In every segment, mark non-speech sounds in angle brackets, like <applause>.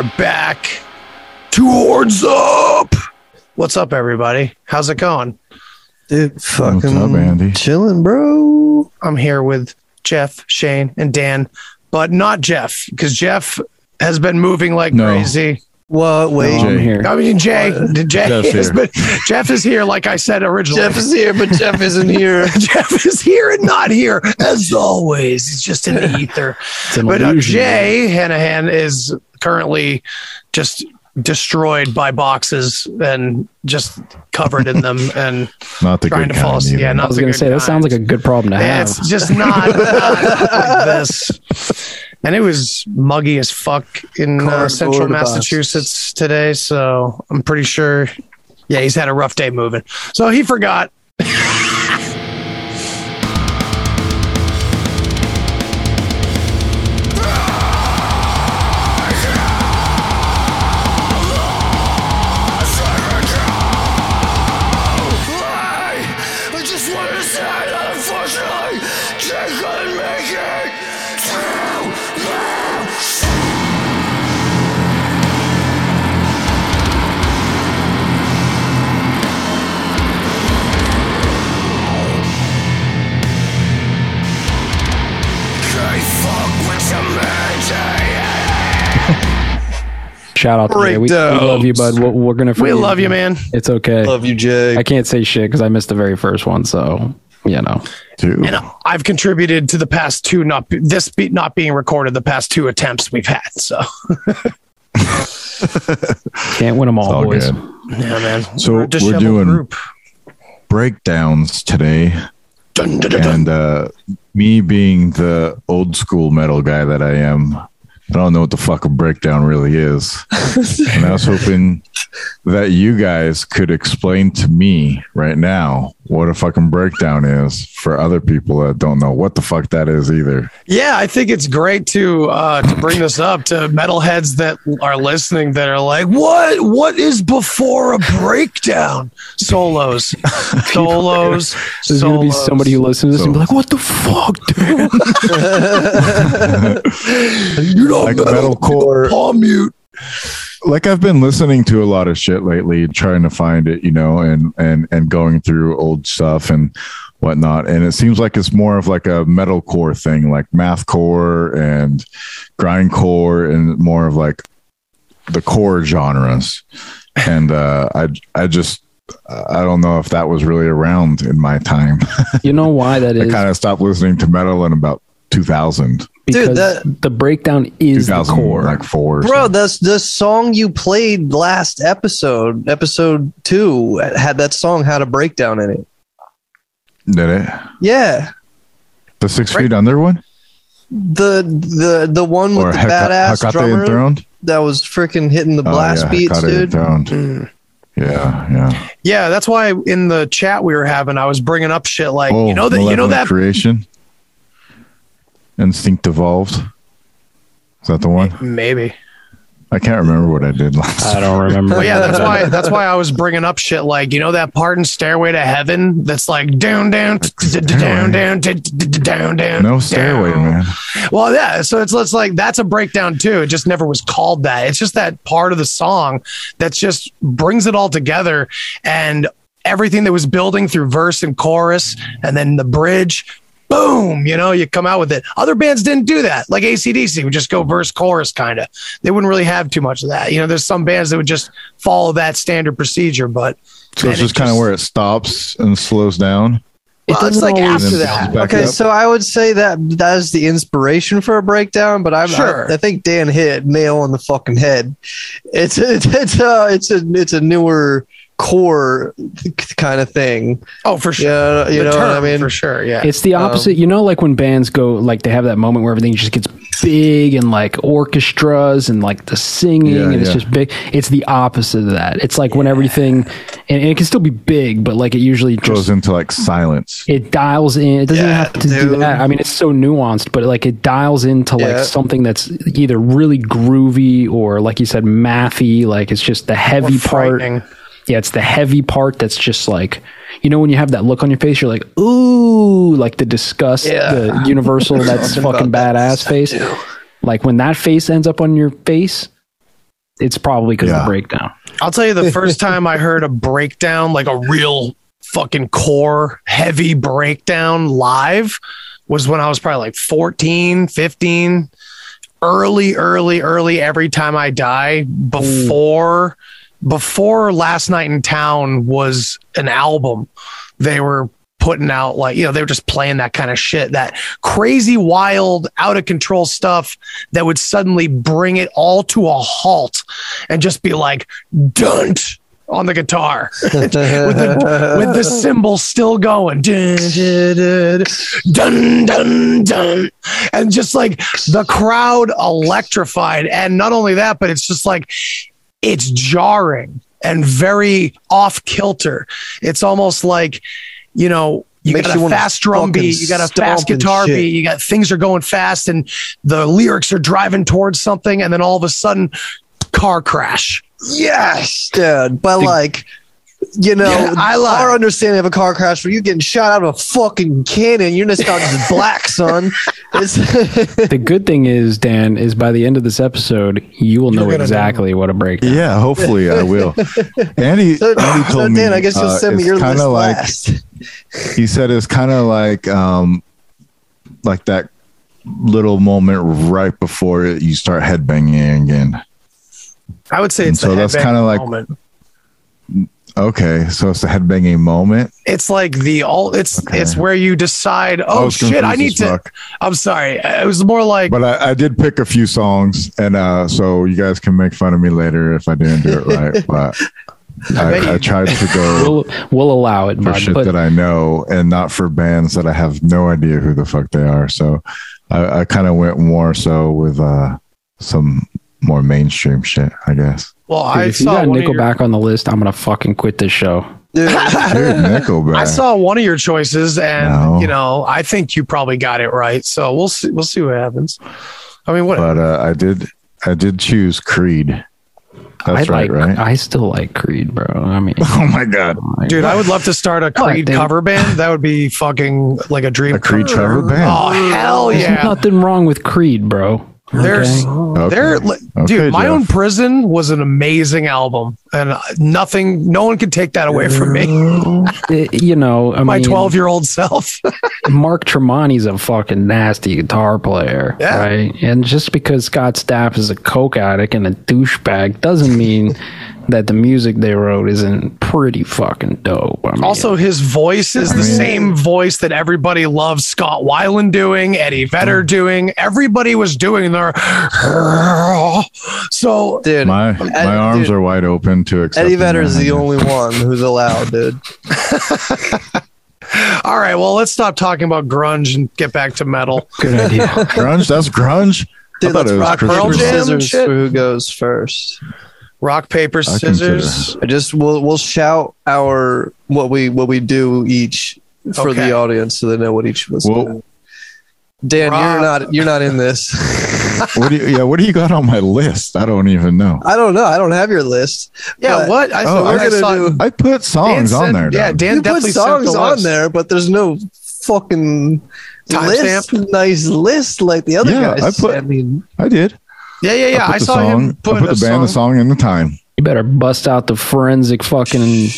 We are back. Two horns up. What's up, everybody? How's it going? Dude, fucking What's up, Andy? chilling, bro. I'm here with Jeff, Shane, and Dan, but not Jeff because Jeff has been moving like No. crazy. What? Wait, Jay. I'm here. I mean, Jay, Jay Jeff's has here. been, Jeff is here, like I said originally. Jeff is here, but Jeff isn't <laughs> here. Jeff is here and not here as always. He's just in the <laughs> ether. It's an But uh, illusion. Jay Hanahan is currently just destroyed by boxes and just covered in them <laughs> and Not the trying to fall kind. asleep. either. Yeah, I not was going to say that sounds like a good problem to have. It's just not, not <laughs> like this. And it was muggy as fuck in uh, central boxes. Massachusetts today. So I'm pretty sure, yeah, he's had a rough day moving. So he forgot. <laughs> Shout out to Jay. We, we love you, bud. We're, we're gonna. We love you, man. It's okay. Love you, Jay. I can't say shit because I missed the very first one. So you know, Two. And I've contributed to the past two not this be, not being recorded. The past two attempts we've had. So <laughs> can't win them all, all boys. good. yeah, man. So a we're disheveled doing- Breakdowns today, Dun, dun, dun, dun. and uh, me being the old school metal guy that I am, I don't know what the fuck a breakdown really is. <laughs> and I was hoping that you guys could explain to me right now what a fucking breakdown is for other people that don't know what the fuck that is either. Yeah, I think it's great to uh, to bring this up to metalheads that are listening that are like, what What is before a breakdown? Solos, <laughs> solos. There's gonna be somebody who listens to this and be like, "What the fuck, dude?" <laughs> <laughs> you know, Like metalcore. palm mute. Like I've been listening to a lot of shit lately, trying to find it, you know, and and and going through old stuff and whatnot. And it seems like it's more of like a metalcore thing, like mathcore and grindcore, and more of like the core genres. And uh, I I just I don't know if that was really around in my time. <laughs> you know why that I kind of stopped listening to metal in about 2000, because that- the breakdown is the core. like four. Bro, something. that's the song you played last episode, episode two, had that song had a breakdown in it. did it? Yeah. The Six Feet Under one The the the one with or the Heka- badass Hecate drummer Enthroned? that was freaking hitting the Oh, blast yeah, beats, Hecate dude. Enthroned. Mm. Yeah, yeah. Yeah, that's why in the chat we were having, I was bringing up shit like, oh, you know that, you know that. creation. Instinct evolved. Is that the one? Maybe. I can't remember what I did last. I don't remember. But yeah, that's why that's why I was bringing up shit like you know that part in Stairway to Heaven that's like down down down down down down. No stairway, down. man. Well, yeah, so it's it's like that's a breakdown too. It just never was called that. It's just that part of the song that just brings it all together and everything that was building through verse and chorus and then the bridge. Boom, you know, you come out with it. Other bands didn't do that. Like ACDC would just go verse chorus kind of. They wouldn't really have too much of that. You know, there's some bands that would just follow that standard procedure, but So man, it's it just kind of where it stops and slows down. It Well, it's like after that. Okay, up. so I would say that that is the inspiration for a breakdown, but I'm Sure. I, I think Dan hit nail on the fucking head. It's <laughs> it's it's a it's a it's a newer core kind of thing. Oh, for sure. Yeah, you The know what I mean. For sure, yeah. It's the opposite. you know, like when bands go, like they have that moment where everything just gets big and like orchestras and like the singing Yeah, and it's yeah. just big. It's the opposite of that. It's like when everything, and, and it can still be big, but like it usually Goes into like silence. it dials in. It doesn't Yeah, have to do that. I mean, it's so nuanced, but like it dials into like Yeah. something that's either really groovy or like you said, mathy. Like it's just the heavy part. Frightening. Yeah, it's the heavy part that's just like, you know, when you have that look on your face, you're like, ooh, like the disgust, Yeah. the universal, <laughs> that's fucking about that badass face. Like when that face ends up on your face, it's probably because of Yeah. the breakdown. I'll tell you the first time I heard a breakdown, like a real fucking core heavy breakdown live was when I was probably like 14, 15. Early, early, early every time I die before before last night in town was an album. They were putting out like, you know, they were just playing that kind of shit, that crazy, wild, out of control stuff that would suddenly bring it all to a halt and just be like, dunt on the guitar. <laughs> With the with the cymbal still going. Dun, dun, dun, dun, and just like the crowd electrified. And not only that but it's just like it's jarring and very off kilter it's almost like you know you Makes got a fast drum beat you got a fast guitar shit. beat you got things are going fast and the lyrics are driving towards something and then all of a sudden car crash yes, dude. But like, you know, Yeah, I like- our understanding of a car crash where you're getting shot out of a fucking cannon, you're just not just black, son. <laughs> It's The good thing is, Dan, is by the end of this episode, you will know You're gonna exactly what a breakdown. Yeah, hopefully I will. <laughs> Andy, so, Andy so told me. Dan, I guess you'll uh, send me your kinda list like last. <laughs> he said it's kind of like um like that little moment right before it, you start headbanging again. i would say And it's so that's kinda like- moment. Okay, so it's the headbanging moment. it's like the all it's Okay. it's where you decide oh was shit i need to fuck. i'm sorry it was more like But I, I did pick a few songs, and uh, so you guys can make fun of me later if I didn't do it right. <laughs> But bet I, I tried to go <laughs> We'll we'll allow it, for bud. shit But that I know, and not for bands that I have no idea who the fuck they are. So I, I kind of went more so with uh, some more mainstream shit, I guess. Well dude, i if you saw got one of your- Nickelback on the list, I'm gonna fucking quit this show. Dude, <laughs> Dude, Nickelback. I saw one of your choices, and No. you know, I think you probably got it right. So we'll see. We'll see what happens. I mean, what? but uh, I did I did choose Creed. That's I right, like, right? I still like Creed, bro. I mean, <laughs> oh my god, Dude, I would love to start a Creed dude? cover band. That would be fucking like a dream. a Creed cover band. Oh hell there's yeah! nothing wrong with Creed, bro. There's, Okay. there, Okay, dude. My Jeff. own prison was an amazing album, and uh, nothing, no one can take that away from me. You know, I <laughs> My twelve-year-old self. <laughs> Mark Tremonti's a fucking nasty guitar player, Yeah. right? And just because Scott Stapp is a coke addict and a douchebag doesn't mean that the music they wrote isn't pretty fucking dope. I mean, Also, his voice is the mean- same voice that everybody loves Scott Weiland doing, Eddie Mm. Vedder doing. Everybody was doing their. <laughs> So, dude, my Ed- my arms dude, are wide open to accept. Eddie Vedder is the only one who's allowed, dude. <laughs> all right, well, let's stop talking about grunge and get back to metal. good idea. <laughs> grunge. That's grunge. Dude, I thought let's it was rock Pearl Jam and scissors shit. for who goes first. Rock, paper, scissors. I just we'll we'll shout our what we what we do each for Okay. the audience so they know what each of us Well- do. Dan, Rock. you're not you're not in this. <laughs> What do you, yeah? What do you got on my list? I don't even know. I don't know. I don't have your list. Yeah, But- what? I, Oh, we're gonna saw- do- I put songs Dan on sent- there. Yeah, Dan. Dan you put definitely sent songs the on list. there, but there's no fucking list, Timestamp? nice list like the other Yeah, guys. I put- I mean, I did. Yeah, yeah, yeah. I, put I, the saw song, him put, I put a the band, the song. song, and the time. You better bust out the forensic fucking,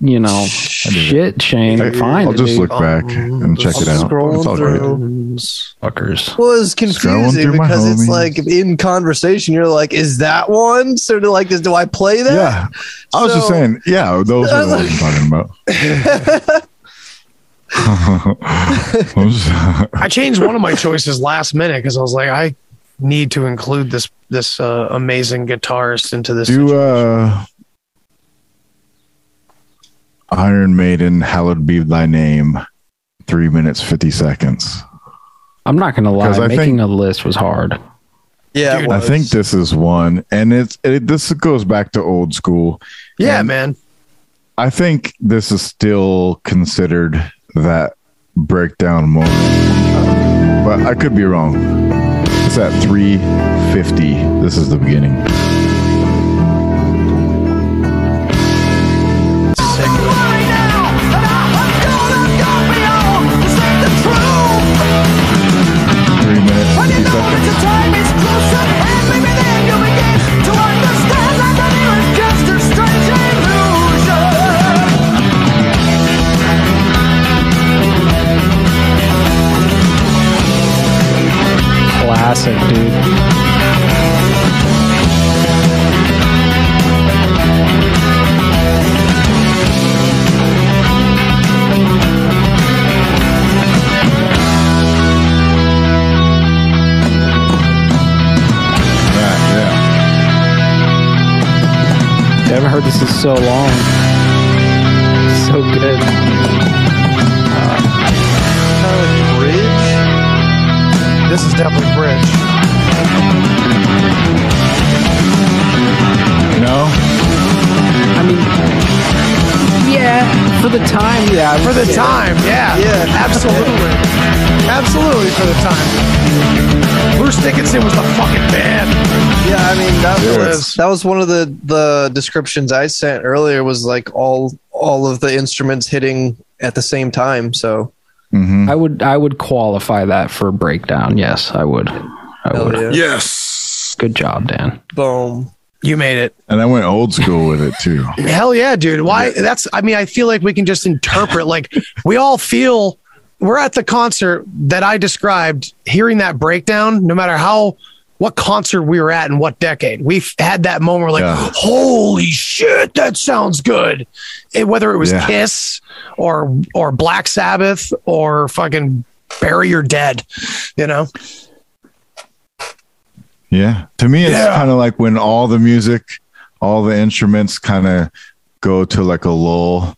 you know, shit, Shane. and Find I'll it, just dude. look back and check it out. Scrolling It's all good. through. fuckers. was Scrolling confusing through my because it's homies. like in conversation, you're like, "Is that one?" So to like, this, do I play that? Yeah, I was just saying. Yeah, those are the ones I'm talking about. <laughs> <laughs> I changed one of my choices last minute because I was like, I need to include this this uh, amazing guitarist into this. Do uh, Iron Maiden, hallowed be thy name. Three minutes fifty seconds. I'm not gonna lie, I making think- a list was hard. yeah. Dude, I think this is one, and it's it, this goes back to old school. yeah, and- man. I think this is still considered that breakdown moment, but I could be wrong. It's at 350. This is the beginning. Yeah, yeah. I haven't heard this in so long. For the time, yeah. Yeah. Absolutely. Absolutely for the time. Bruce Dickinson was the fucking man. Yeah, I mean that Yes. was that was one of the the descriptions I sent earlier was like all all of the instruments hitting at the same time. So hmm I would, I would qualify that for a breakdown. Yes, I would. I hell would. yeah. Yes. Good job, Dan. Boom. You made it. And I went old school with it too. <laughs> Hell yeah, dude. Why? That's, I mean, I feel like we can just interpret, like, we all feel we're at the concert that I described, hearing that breakdown, no matter how, what concert we were at in what decade. We've had that moment where, like, Yeah. holy shit, that sounds good. It- whether it was Yeah. Kiss or, or Black Sabbath or fucking Bury Your Dead, you know? Yeah. To me, it's Yeah. kind of like when all the music, all the instruments kind of go to like a lull.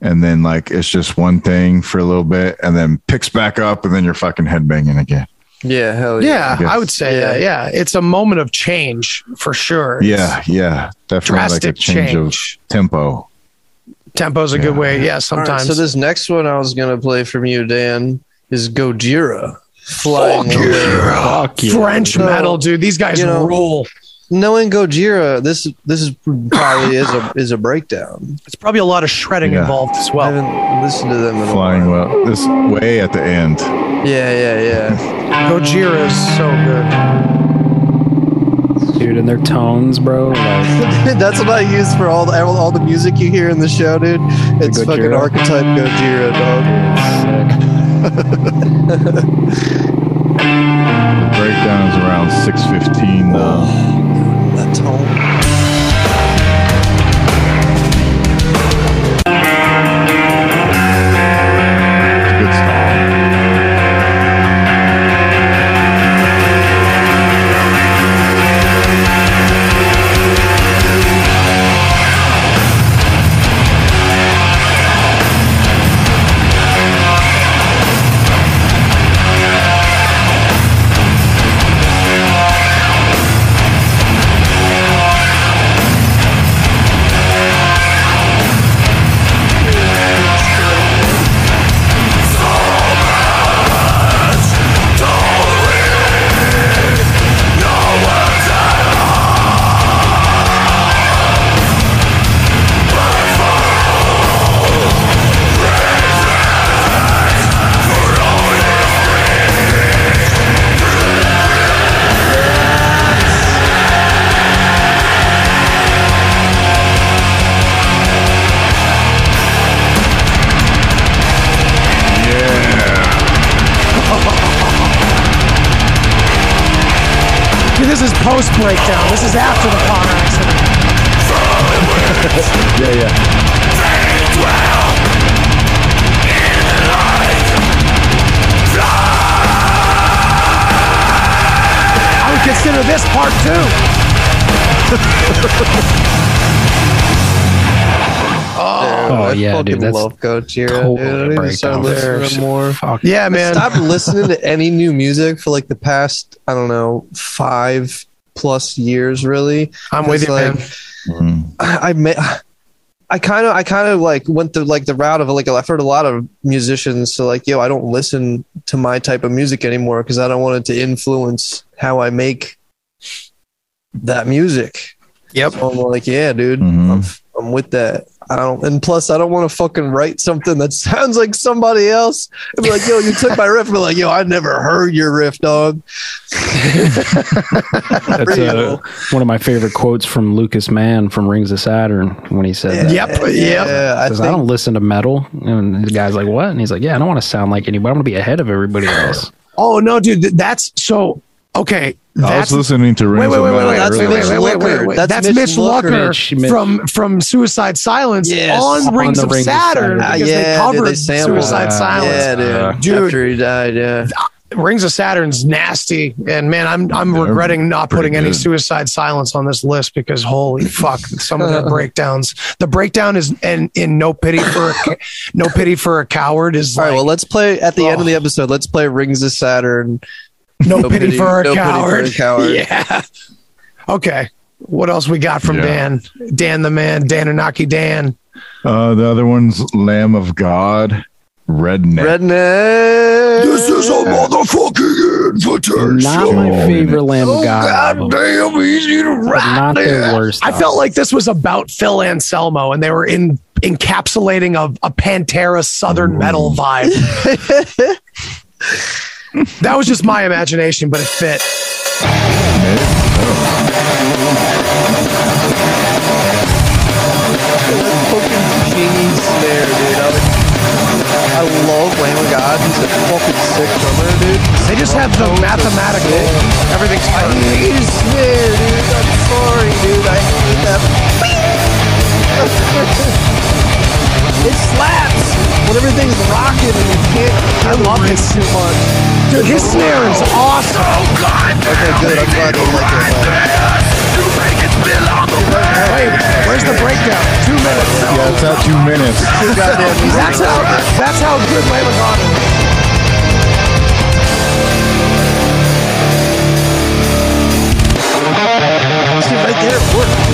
And then like it's just one thing for a little bit and then picks back up and then you're fucking headbanging again. Yeah, hell yeah. Yeah, I I, would say Yeah. that. Yeah. It's a moment of change for sure. Yeah, yeah. Definitely like a change, change. of tempo. Tempo's a good way. Yeah, All right, sometimes. so this next one I was gonna play from you, Dan, is Gojira. Flying Whales. Fuck you. French So, metal, dude. These guys you know, rule. Knowing Gojira, this this is probably is a is a breakdown. It's probably a lot of shredding Yeah. involved as I well. haven't listened to them in a Flying while. well. This way at the end. Yeah, yeah, yeah. Gojira is so good. dude, and their tones, bro. Like, <laughs> That's what I use for all the all the music you hear in the show, dude. It's fucking archetype Gojira, dog. <laughs> The breakdown is around 615 though. That tone. This is post breakdown. This is after the car accident. <laughs> Yeah, yeah. I would consider this part two. <laughs> Oh, I yeah, fucking dude, that's love Gojira. totally dude. I a need to start listening to more. fuck. Yeah, man. Stop listening to any new music for like the past, I don't know, five plus years. Really, I'm with you, like- man. I, I may. I kind of, I kind of like went the like the route of like I've heard a lot of musicians so like yo I don't listen to my type of music anymore because I don't want it to influence how I make that music. Yep. So I'm like, yeah, dude, Mhm. I'm, I'm with that. I don't, and plus, I don't want to fucking write something that <laughs> sounds like somebody else. And be like, yo, you took my riff. Be like, yo, I never heard your riff, dog. That's Real. uh, one of my favorite quotes from Lucas Mann from Rings of Saturn when he said that. Yep. Yep. Yeah, I He says, I, don't listen to metal. And the guy's like, what? And he's like, yeah, I don't want to sound like anybody. I want to be ahead of everybody else. Oh no, dude, that's so. Okay, I was listening to Rings wait, wait, of wait, wait, Metal wait, that's wait, earlier. wait, wait, wait, wait, wait. That's That's, Mitch Mitch Lucker. Lucker Mitch- Mitch- from from Suicide Silence Yes. on On Rings the of Rings of Saturn Saturn. because Yeah, they dude, covered they Suicide that. Silence. Yeah, dude. Uh, Dude. After he died, yeah. Rings of Saturn's nasty, and man, I'm I'm They're regretting not pretty putting any good. Suicide Silence on this list because holy fuck, some of the <laughs> breakdowns. The breakdown is and in No Pity for a, No Pity for a Coward is All right, like well, let's play at the end of the Oh. episode. Let's play Rings of Saturn. No, No pity, Pity- for a No Pity for a coward. Coward. Yeah. Okay. What else we got from Yeah. Dan? Dan the man, Dan Anaki Dan. Uh, the other one's Lamb of God, Redneck. Redneck. This is a motherfucking invitation. Not my Oh, favorite Lamb of God album, goddamn easy to but rap. not their worst. I felt like this was about Phil Anselmo and they were in encapsulating a, a Pantera Southern metal vibe. <laughs> that was just my imagination, but it fit. snare, dude. I, I love Lamb of God. He's a fucking sick drummer, dude. They just have the mathematical. Everything's I fine. his snare, dude. I'm sorry, dude. I hate that. It slaps when everything's rocking and you can't. I love it his too much. Dude, his oh, snare is awesome. Oh God, okay, good. I'm glad you like it. man. Wait, where's the breakdown? Two minutes. Yeah, it's at two minutes. Too goddamn easy. That's how that's how good Lamb of God is. See, right there, it worked.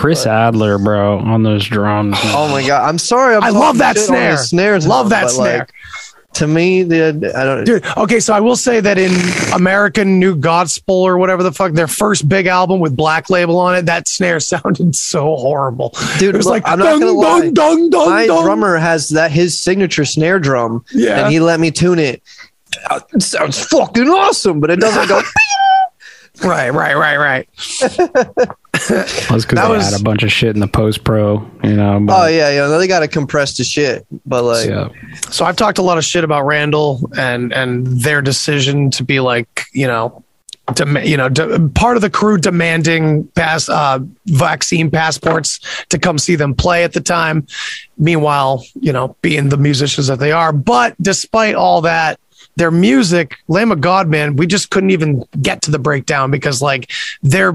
Breakdown. Chris Adler, bro, on those drums. Oh my god, I'm sorry. I'm I love that snare. Snares, Love all, that but, snare. Like, to me, the I don't. Dude, okay, so I will say that in American New Gospel or whatever the fuck, their first big album with Black Label on it, that snare <laughs> sounded so horrible. Dude, it was look, like I'm not dung, gonna lie. dung, dung, dung, my dung. drummer has that his signature snare drum, Yeah. and he let me tune it. Uh, It sounds fucking awesome, but it doesn't go. <laughs> Right, right, right, right. That's because That they was- had a bunch of shit in the post pro, you know. oh yeah, yeah. They got to compress the shit, but like, yeah. So I've talked a lot of shit about Randall and and their decision to be like, you know, dem- you know, de- part of the crew demanding pass uh, vaccine passports to come see them play at the time. Meanwhile, you know, being the musicians that they are, but despite all that, their music, Lamb of God, man, we just couldn't even get to the breakdown because like their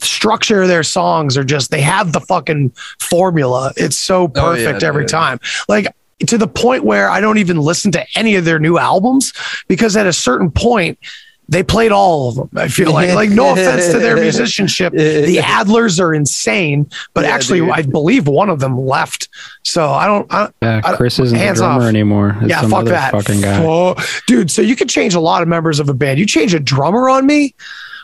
structure of their songs are just they have the fucking formula. It's so Oh, yeah, perfect every dude. time. Like to the point where I don't even listen to any of their new albums because at a certain point they played all of them. I feel like, like no <laughs> offense to their musicianship, the <laughs> Adlers are insane, but Yeah, actually, dude. I believe one of them left. So I don't. I, Yeah, I- Chris isn't the hands drummer off. anymore. It's yeah, some fuck other that, fucking guy. Fu- dude. So you could change a lot of members of a band. You change a drummer on me.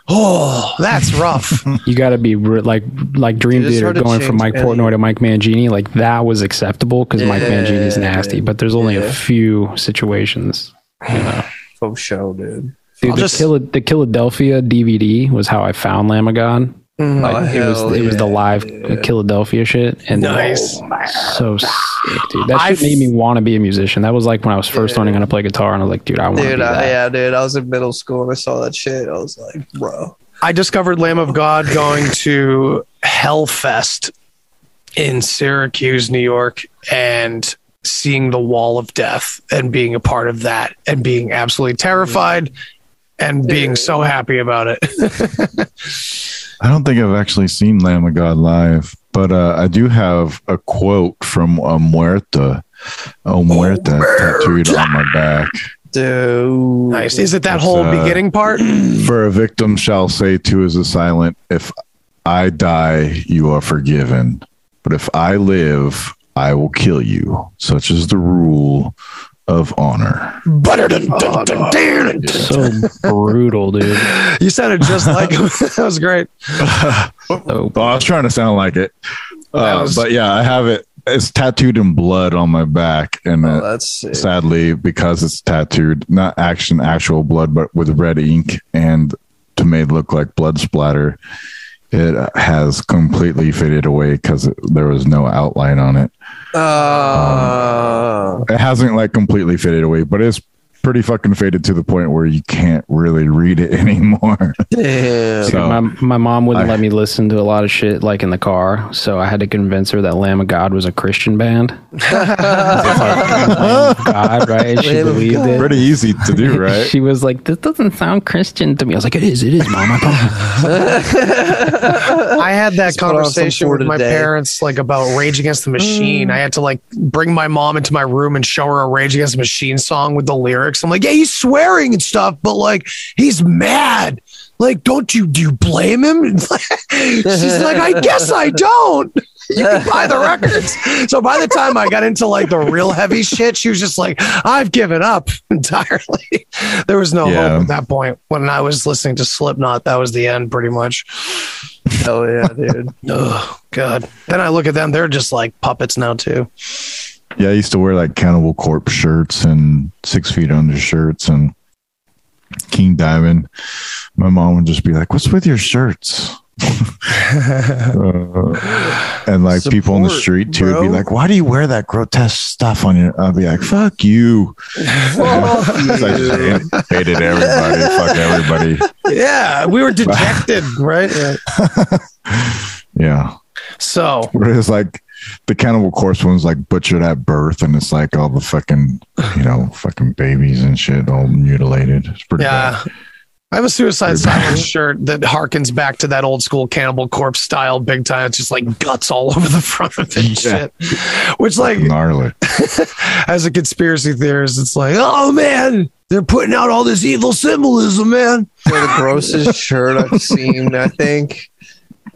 Oh, that's rough. <laughs> You got to be re- like like Dream Theater going from Mike Portnoy any- to Mike Mangini. Like that was acceptable because Mike Yeah, Mangini's nasty, but there's only yeah. a few situations. You know, faux show, dude. Dude, I'll the, just- Phila- the Philadelphia DVD was how I found Lamb of God. Mm. Like, Oh, it was hell it was the yeah, live yeah. Philadelphia shit, and Nice. so sick, dude. That I've- shit made me want to be a musician. That was like when I was first Yeah. learning how to play guitar, and I was like, dude, I want to be Dude, that. I, yeah, dude. I was in middle school and I saw that shit. I was like, bro. I discovered Lamb of God going to Hellfest in Syracuse, New York, and seeing the Wall of Death and being a part of that and being absolutely terrified and <laughs> being so happy about it. I don't think I've actually seen Lamb of God live, but uh, I do have a quote from a Muerta, Omerta, tattooed on my back. Dude. nice. Is it that It's, whole uh, beginning part? <clears throat> For a victim shall say to his assailant, If I die, you are forgiven. But if I live, I will kill you. Such is the rule of honor. So brutal, dude. You sounded just like him. <laughs> that was great. So <laughs> Well, I was trying to sound like it, uh, was- but yeah, I have it. It's tattooed in blood on my back, and Oh, uh, that's sick. sadly, because it's tattooed, not action actual blood, but with red ink and to make it look like blood splatter, it has completely faded away because there was no outline on it. Uh, It hasn't like completely faded away, but it's pretty fucking faded to the point where you can't really read it <laughs> anymore. damn. So- my my mom wouldn't I- let me listen to a lot of shit like in the car, so I had to convince her that Lamb of God was a Christian band. <laughs> God, right? She Lamb believed it. pretty easy to do, <laughs> right? She was like, "This doesn't sound Christian to me." I was like, "It is. It is, mom. I promise." I had that Just put on some conversation with my today. parents, like about Rage Against the Machine. I had to like bring my mom into my room and show her a Rage Against the Machine song with the lyrics. I'm like, yeah, he's swearing and stuff, but like he's mad. Like, don't you do you blame him? <laughs> She's like, I guess I don't. <laughs> You can buy the records. So by the time I got into like the real heavy shit, she was just like, I've given up <laughs> entirely. There was no Yeah. hope at that point. When I was listening to Slipknot, that was the end pretty much. Hell yeah, dude. Oh God. Then I look at them, they're just like puppets now too. Yeah, I used to wear like Cannibal Corpse shirts and Six Feet Under shirts and King Diamond. My mom would just be like, "What's with your shirts?" <laughs> Uh, and like people on the street too would be like, "Why do you wear that grotesque stuff on your?" I'd be like, "Fuck you!" <laughs> I just hated everybody. Fuck everybody. Yeah, we were dejected, right? Yeah. <laughs> Yeah, So it's like the Cannibal Corpse one's like butchered at birth, and it's like all the fucking you know <sighs> fucking babies and shit all mutilated. It's pretty bad. I have a suicide silence shirt that harkens back to that old school cannibal corpse style big time. It's just like guts all <laughs> over the front of it and Yeah. shit. Which like gnarly. <laughs> as a conspiracy theorist, it's like, oh man, they're putting out all this evil symbolism, man. They're the grossest shirt I've seen. I think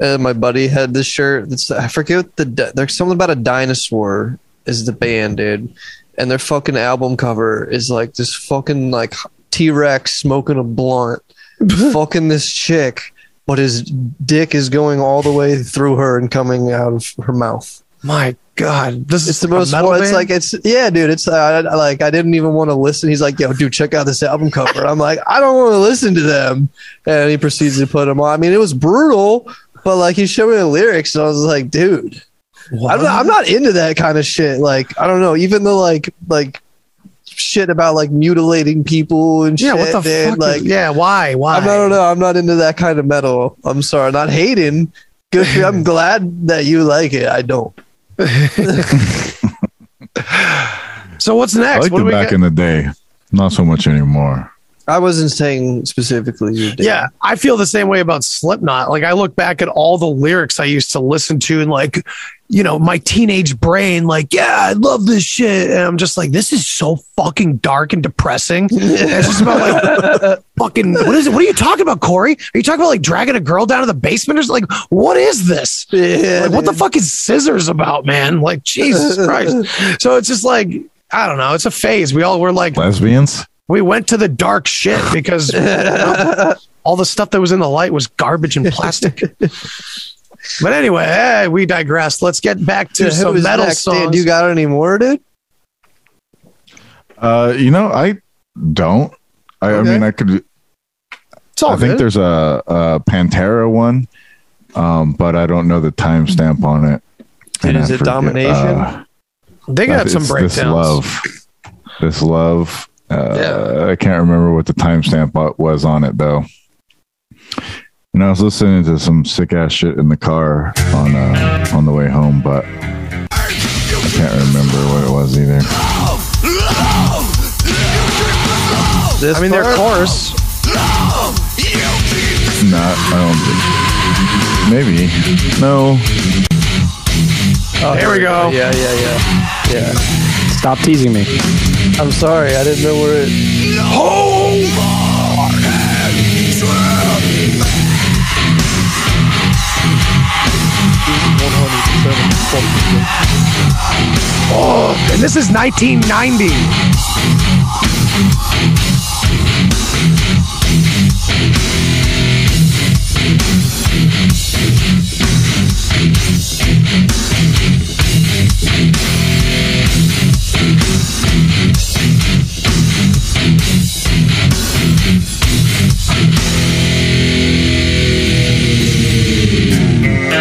uh, my buddy had this shirt. That's I forget what the di- there's something about a dinosaur is the band, dude, and their fucking album cover is like this fucking like T Rex smoking a blunt, <laughs> fucking this chick, but his dick is going all the way through her and coming out of her mouth. My God, this It's is the most. It's like it's yeah, dude. It's uh, I- like I didn't even want to listen. He's like, "Yo, dude, check out this album cover." I'm like, I don't want to listen to them, and he proceeds to put them on. I mean, it was brutal, but like he showed me the lyrics, and I was like, dude, I'm not, I'm not into that kind of shit. Like I don't know, even the like like shit about like mutilating people and shit. yeah, shit. what the dude. fuck? Like is- yeah, why? Why? I'm, I don't know. I'm not into that kind of metal. I'm sorry, not hating. Good for you. I'm <laughs> glad that you like it. I don't. <laughs> So what's I next? liked what it do we back get? in the day. Not so much anymore. I wasn't saying specifically you did. Yeah, I feel the same way about Slipknot. Like I look back at all the lyrics I used to listen to and like, you know, my teenage brain, like, yeah, I love this shit. And I'm just like, this is so fucking dark and depressing. <laughs> And it's just about like fucking what is it? What are you talking about, Corey? Are you talking about like dragging a girl down to the basement or something? Like, what is this? Yeah, Like, what the fuck is scissors about, man? Like, Jesus Christ. <laughs> So it's just like, I don't know. It's a phase. We all were like, Lesbians? We went to the dark shit because you know, <laughs> all the stuff that was in the light was garbage and plastic. but anyway, eh, we digress. Let's get back to Dude, some metal next? Songs. do you got any more, dude? Uh, you know, I don't. I, I mean, I could. it's all I think there's a, a Pantera one, um, but I don't know the timestamp on it. And is I it forget, Domination? uh, they got it's some This breakdowns. love. This love. Uh, Yeah. I can't remember what the timestamp was on it though. And I was listening to some sick ass shit in the car on uh, on the way home, but I can't remember what it was either. This I mean, their part? chorus. Not, I don't think. Maybe. No. Oh, There we go. Yeah, yeah, yeah. Yeah. Stop teasing me. I'm sorry. I didn't know where it. Oh, and this is 1990.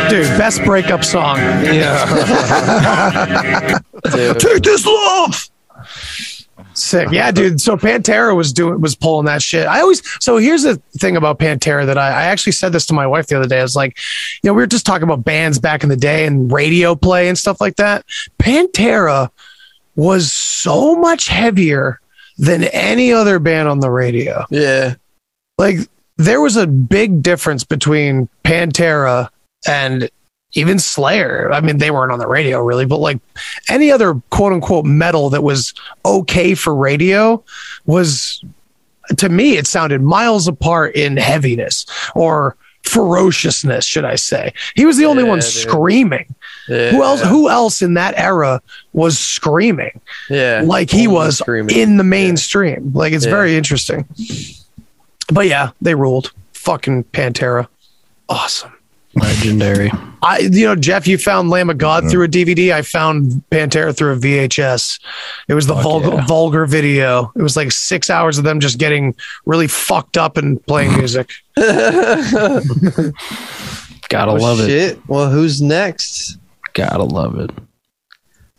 Best breakup song. Yeah. <laughs> Dude. Take this love. Sick. Yeah, dude. So Pantera was doing was pulling that shit. I always so here's the thing about Pantera that I, I actually said this to my wife the other day. I was like, you know, we were just talking about bands back in the day and radio play and stuff like that. Pantera was so much heavier than any other band on the radio Yeah. like there was a big difference between Pantera and even Slayer. I mean, they weren't on the radio really, but like any other quote unquote metal that was okay for radio was to me it sounded miles apart in heaviness or ferociousness, should I say. He was the only Yeah, one dude. screaming. Yeah. Who else who else in that era was screaming? Yeah. like he was screaming. in the mainstream. Like it's Yeah. very interesting. But yeah, they ruled. Fucking Pantera. Awesome. Legendary. I you know, Jeff, you found Lamb of God through a DVD. I found Pantera through a VHS. It was the vulgar, yeah. vulgar video. It was like six hours of them just getting really fucked up and playing <laughs> music. <laughs> Gotta Oh, love it. Well, who's next? Gotta love it.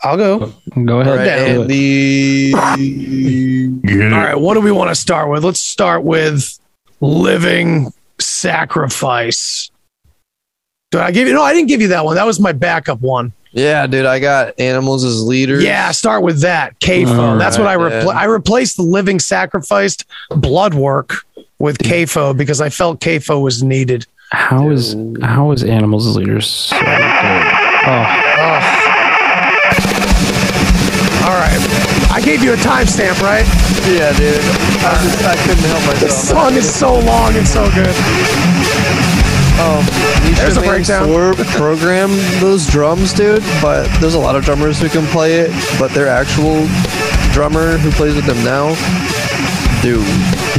I'll go. Go ahead. right, do it. Andy. Get All what do we want to start with? Let's start with living sacrifice. Did I give you? No, I didn't give you that one. That was my backup one. Yeah, dude, I got animals as leaders. Yeah, start with that. CAFO. All That's what I repl- I replaced the living sacrificed blood work with CAFO because I felt CAFO was needed. How is how is animals as leaders? So good? Oh. oh, All right. I gave you a timestamp, right? Yeah, dude. I, just, I couldn't help This myself. song is so long and so good. Um, There's a breakdown. Swerve programmed those drums, dude. But there's a lot of drummers who can play it. But their actual drummer who plays with them now, dude.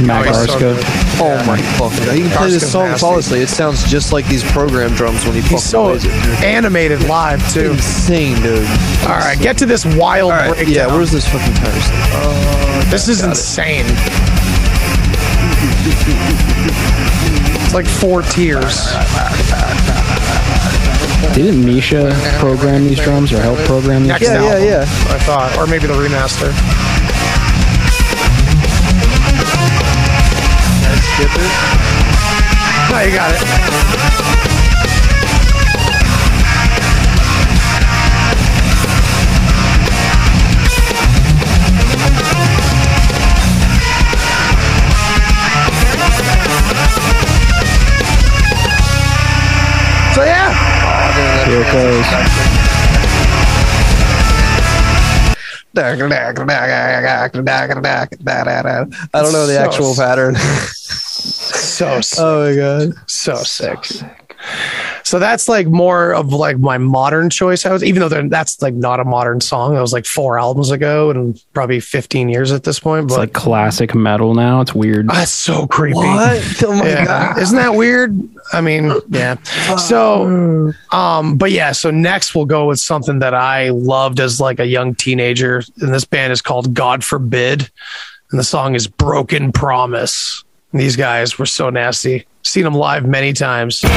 Mac he's so Arska. good. Oh my fucking god! He can play this song nasty. flawlessly. It sounds just like these program drums when he fucking He's so plays it. Dude. animated live too. Insane, dude. All right, get to this wild All right, breakdown. yeah. Where's this fucking timestamp? this is insane. It's like four tiers. Didn't Misha program these drums or help program these? Next Yeah, yeah, yeah. I thought, or maybe the remaster. Skip it. No, you got it. I don't know the So actual sick. pattern. so sick. <laughs> oh my god. so sick. So that's like more of like my modern choice. I was even though that's like not a modern song. That was like four albums ago and probably 15 years at this point. But it's like classic metal now. It's weird. that's so creepy. What? Oh my <laughs> Yeah. god. Isn't that weird? I mean, yeah. So, um, but yeah, so next we'll go with something that I loved as like a young teenager. And this band is called God Forbid. And the song is Broken Promise. And these guys were so nasty. Seen them live many times. All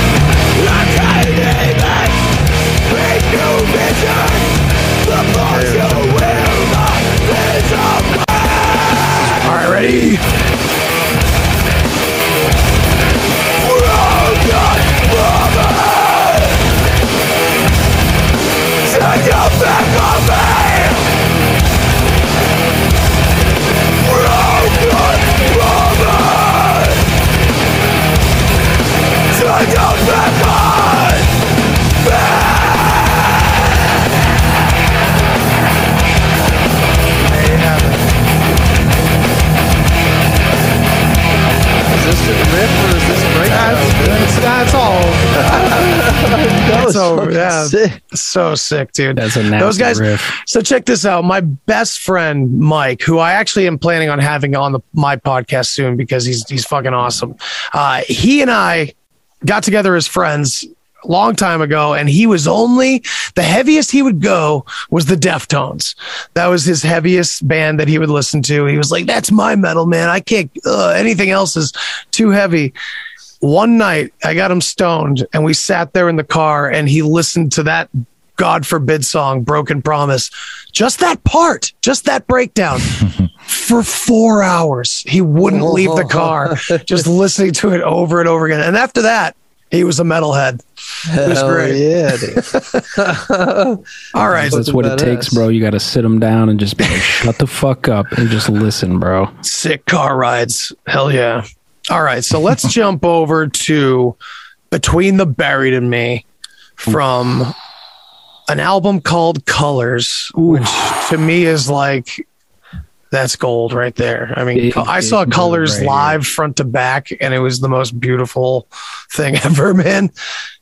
right, ready? Is so, fucking yeah. sick. So sick, dude. That's a nasty Those guys. riff. So check this out. My best friend Mike, who I actually am planning on having on the, my podcast soon because he's he's fucking awesome. Uh, he and I got together as friends a long time ago, and he was only the heaviest he would go was the Deftones. That was his heaviest band that he would listen to. He was like, "That's my metal, man. I can't. Uh, anything else is too heavy." One night I got him stoned and we sat there in the car and he listened to that God forbid song, Broken Promise. Just that part, just that breakdown <laughs> for four hours. He wouldn't leave the car, <laughs> just listening to it over and over again. And after that, he was a metalhead. It was Hell great. Yeah, dude. <laughs> All right. That's what it takes, bro. You got to sit him down and just be like, shut the fuck up and just listen, bro. Sick car rides. Hell yeah. All right. So let's <laughs> jump over to Between the Buried and Me from an album called Colors, which to me is like, that's gold right there. I mean, Big, I saw Colors right live front to back, and it was the most beautiful thing <laughs> ever, man.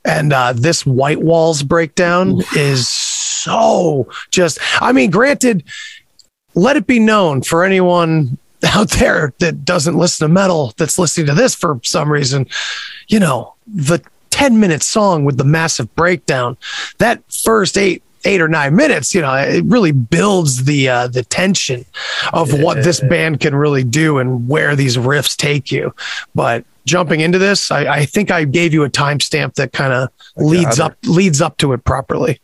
And uh, this White Walls breakdown is so just, I mean, granted, let it be known for anyone <laughs> out there that doesn't listen to metal that's listening to this for some reason, you know, the 10 minute song with the massive breakdown, that first eight, eight or nine minutes, you know, it really builds the, uh, the tension of what this band can really do and where these riffs take you. But jumping into this, I, I think I gave you a timestamp that kind of leads up, leads up to it properly.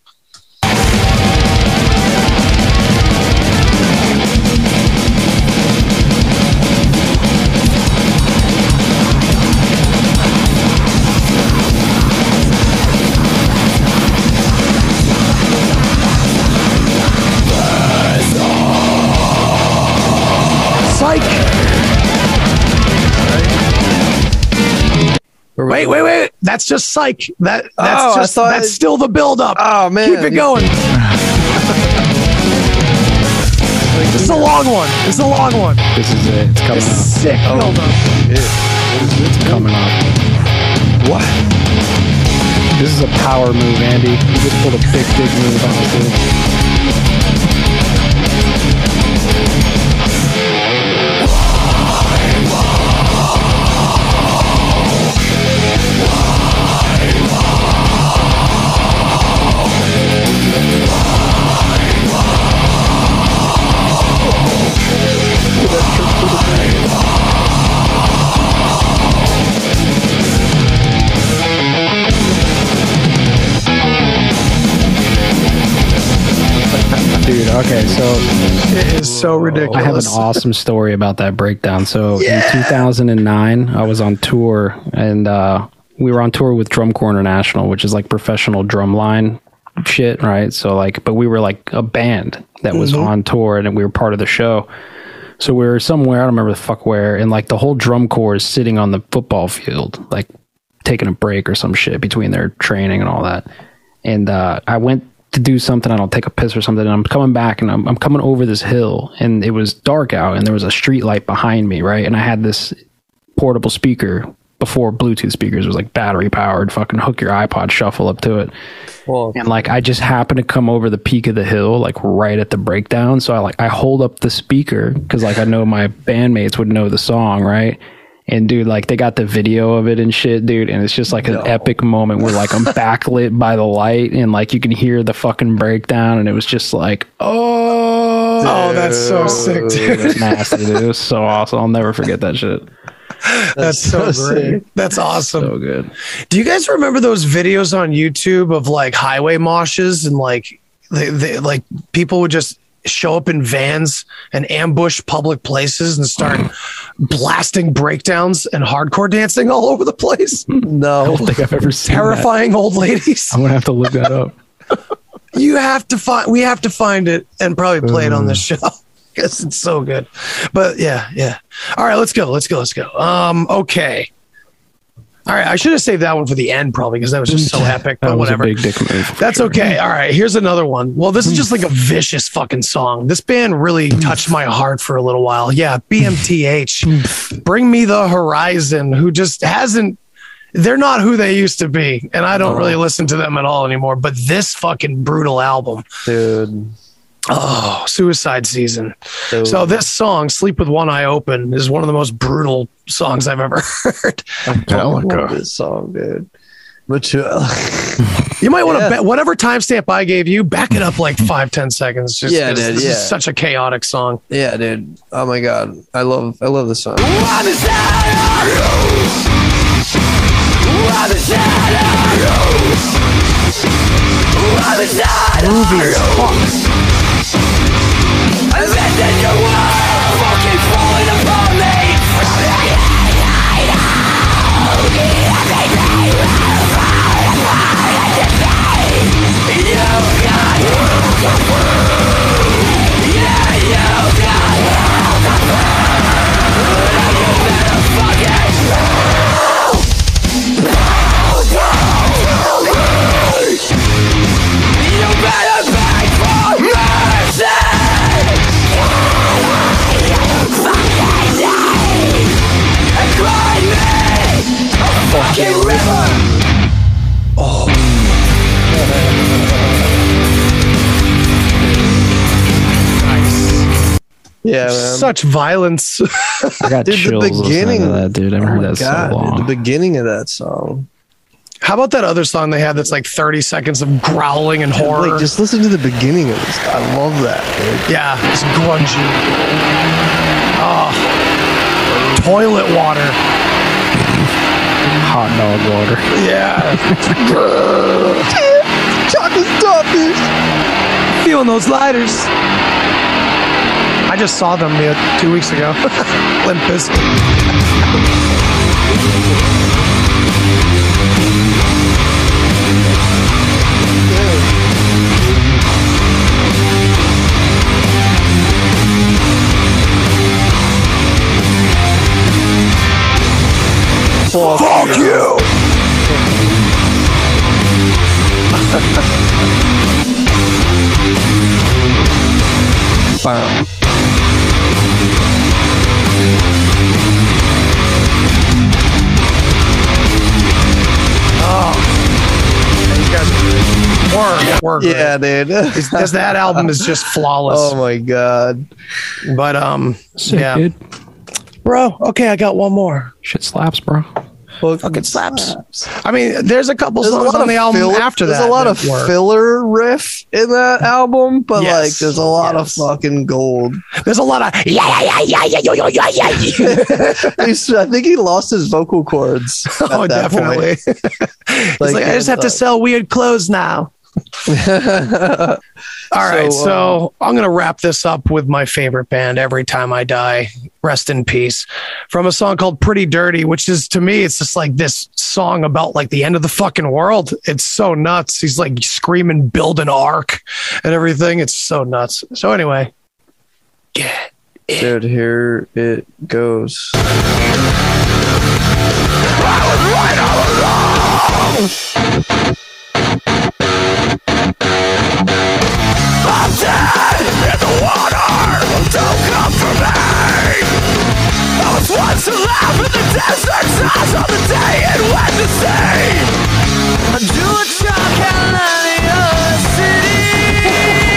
Wait, wait, wait. That's just psych. That that's Oh, just that's it- still the build up. Oh man, Keep it going. <sighs> this is a long one. This is a long one. This is it. It's coming This is up. sick oh, build up. It's coming up. What? This is a power move, Andy. You just pulled a big, big move on us. Okay, so It is so ridiculous. I have an awesome story about that breakdown. So in 2009, I was on tour and uh, we were on tour with Drum Corps International, which is like professional drumline shit, right? So like, but we were like a band that was on tour and we were part of the show. So we were somewhere, I don't remember the fuck where, and like the whole drum corps is sitting on the football field, like taking a break or some shit between their training and all that. And uh, I went to do something, I don't take a piss or something, and I'm coming back and I'm, I'm coming over this hill and it was dark out and there was a street light behind me, right? And I had this portable speaker before Bluetooth speakers was like battery powered, fucking hook your iPod shuffle up to it. Well, And like I just happened to come over the peak of the hill, like right at the breakdown. So I like I hold up the speaker because like I know my bandmates would know the song, right? And dude, like they got the video of it and shit, dude. And it's just like an epic moment where like I'm <laughs> backlit by the light and like you can hear the fucking breakdown. And it was just like, oh, Oh, oh that's so sick, it dude. was nasty, dude. It was so awesome. I'll never forget that shit. That's so so great. sick. That's awesome. So good. Do you guys remember those videos on YouTube of like highway moshes and like they, they like people would just show up in vans and ambush public places and start blasting breakdowns and hardcore dancing all over the place? <laughs> No. I no. don't think I've ever seen that. Terrifying old ladies. I'm gonna have to look that up. <laughs> You have to find we have to find it and probably play it on this Mm. show. <laughs> Because it's so good. But yeah, yeah. All right, let's go. Let's go. Let's go. Um, okay. All right, I should have saved that one for the end probably because that was just so <laughs> epic. But whatever. a big dick move. That's sure. okay. All right, here's another one. Well, this is just like a vicious fucking song. This band really touched my heart for a little while. Yeah, BMTH. Bring me the horizon, who just hasn't they're not who they used to be, and I don't really listen to them at all anymore. But this fucking brutal album, Dude. Oh, Suicide Season. Dude. So this song, "Sleep with One Eye Open," is one of the most brutal songs I've ever <laughs> heard. I love Metallica. this song, dude. But you, <laughs> You might want to Yeah. bet whatever timestamp I gave you, back it up like five, ten seconds. Just Yeah, 'cause dude, this yeah. is such a chaotic song. yeah, dude. Oh my god, I love, I love this song. One Such violence. <laughs> I got Dude, the chills listening beginning- of that, dude. I haven't Oh heard that God, so dude, long. the beginning of that song. How about that other song they had that's like 30 seconds of growling and horror? Like, just listen to the beginning of this. I love that. Dude. yeah, it's grungy. Oh, toilet water. Hot dog water. Yeah, <laughs> Chocolate starfish. feeling those lighters. I just saw them uh, two weeks ago. <laughs> Limp Bizkit. Fuck you! Bam. were great. Yeah, dude. Because that album is just flawless. Oh my god. But um, Sick, yeah, dude. bro. Okay, I got one more. Shit slaps, bro. Well, fucking slaps. I mean, there's a couple there's songs a on the album filler, after that. There's a lot of work. filler riff in that album, but yes. like, there's a lot yes. of fucking gold. There's a lot of yeah, yeah, yeah, yeah, yeah, yeah, yeah, yeah. <laughs> I think he lost his vocal cords. <laughs> oh, definitely. <laughs> like, like, I just have like, to sell weird clothes now. <laughs> All right, So, so um, I'm gonna wrap this up with my favorite band, Every Time I Die. Rest in peace. From a song called Pretty Dirty, which is to me, it's just like this song about like the end of the fucking world. It's so nuts. He's like screaming, build an ark and everything. It's so nuts. So anyway, yeah. Dude, here it goes. I'm dead in the water, don't come for me in the desert on the day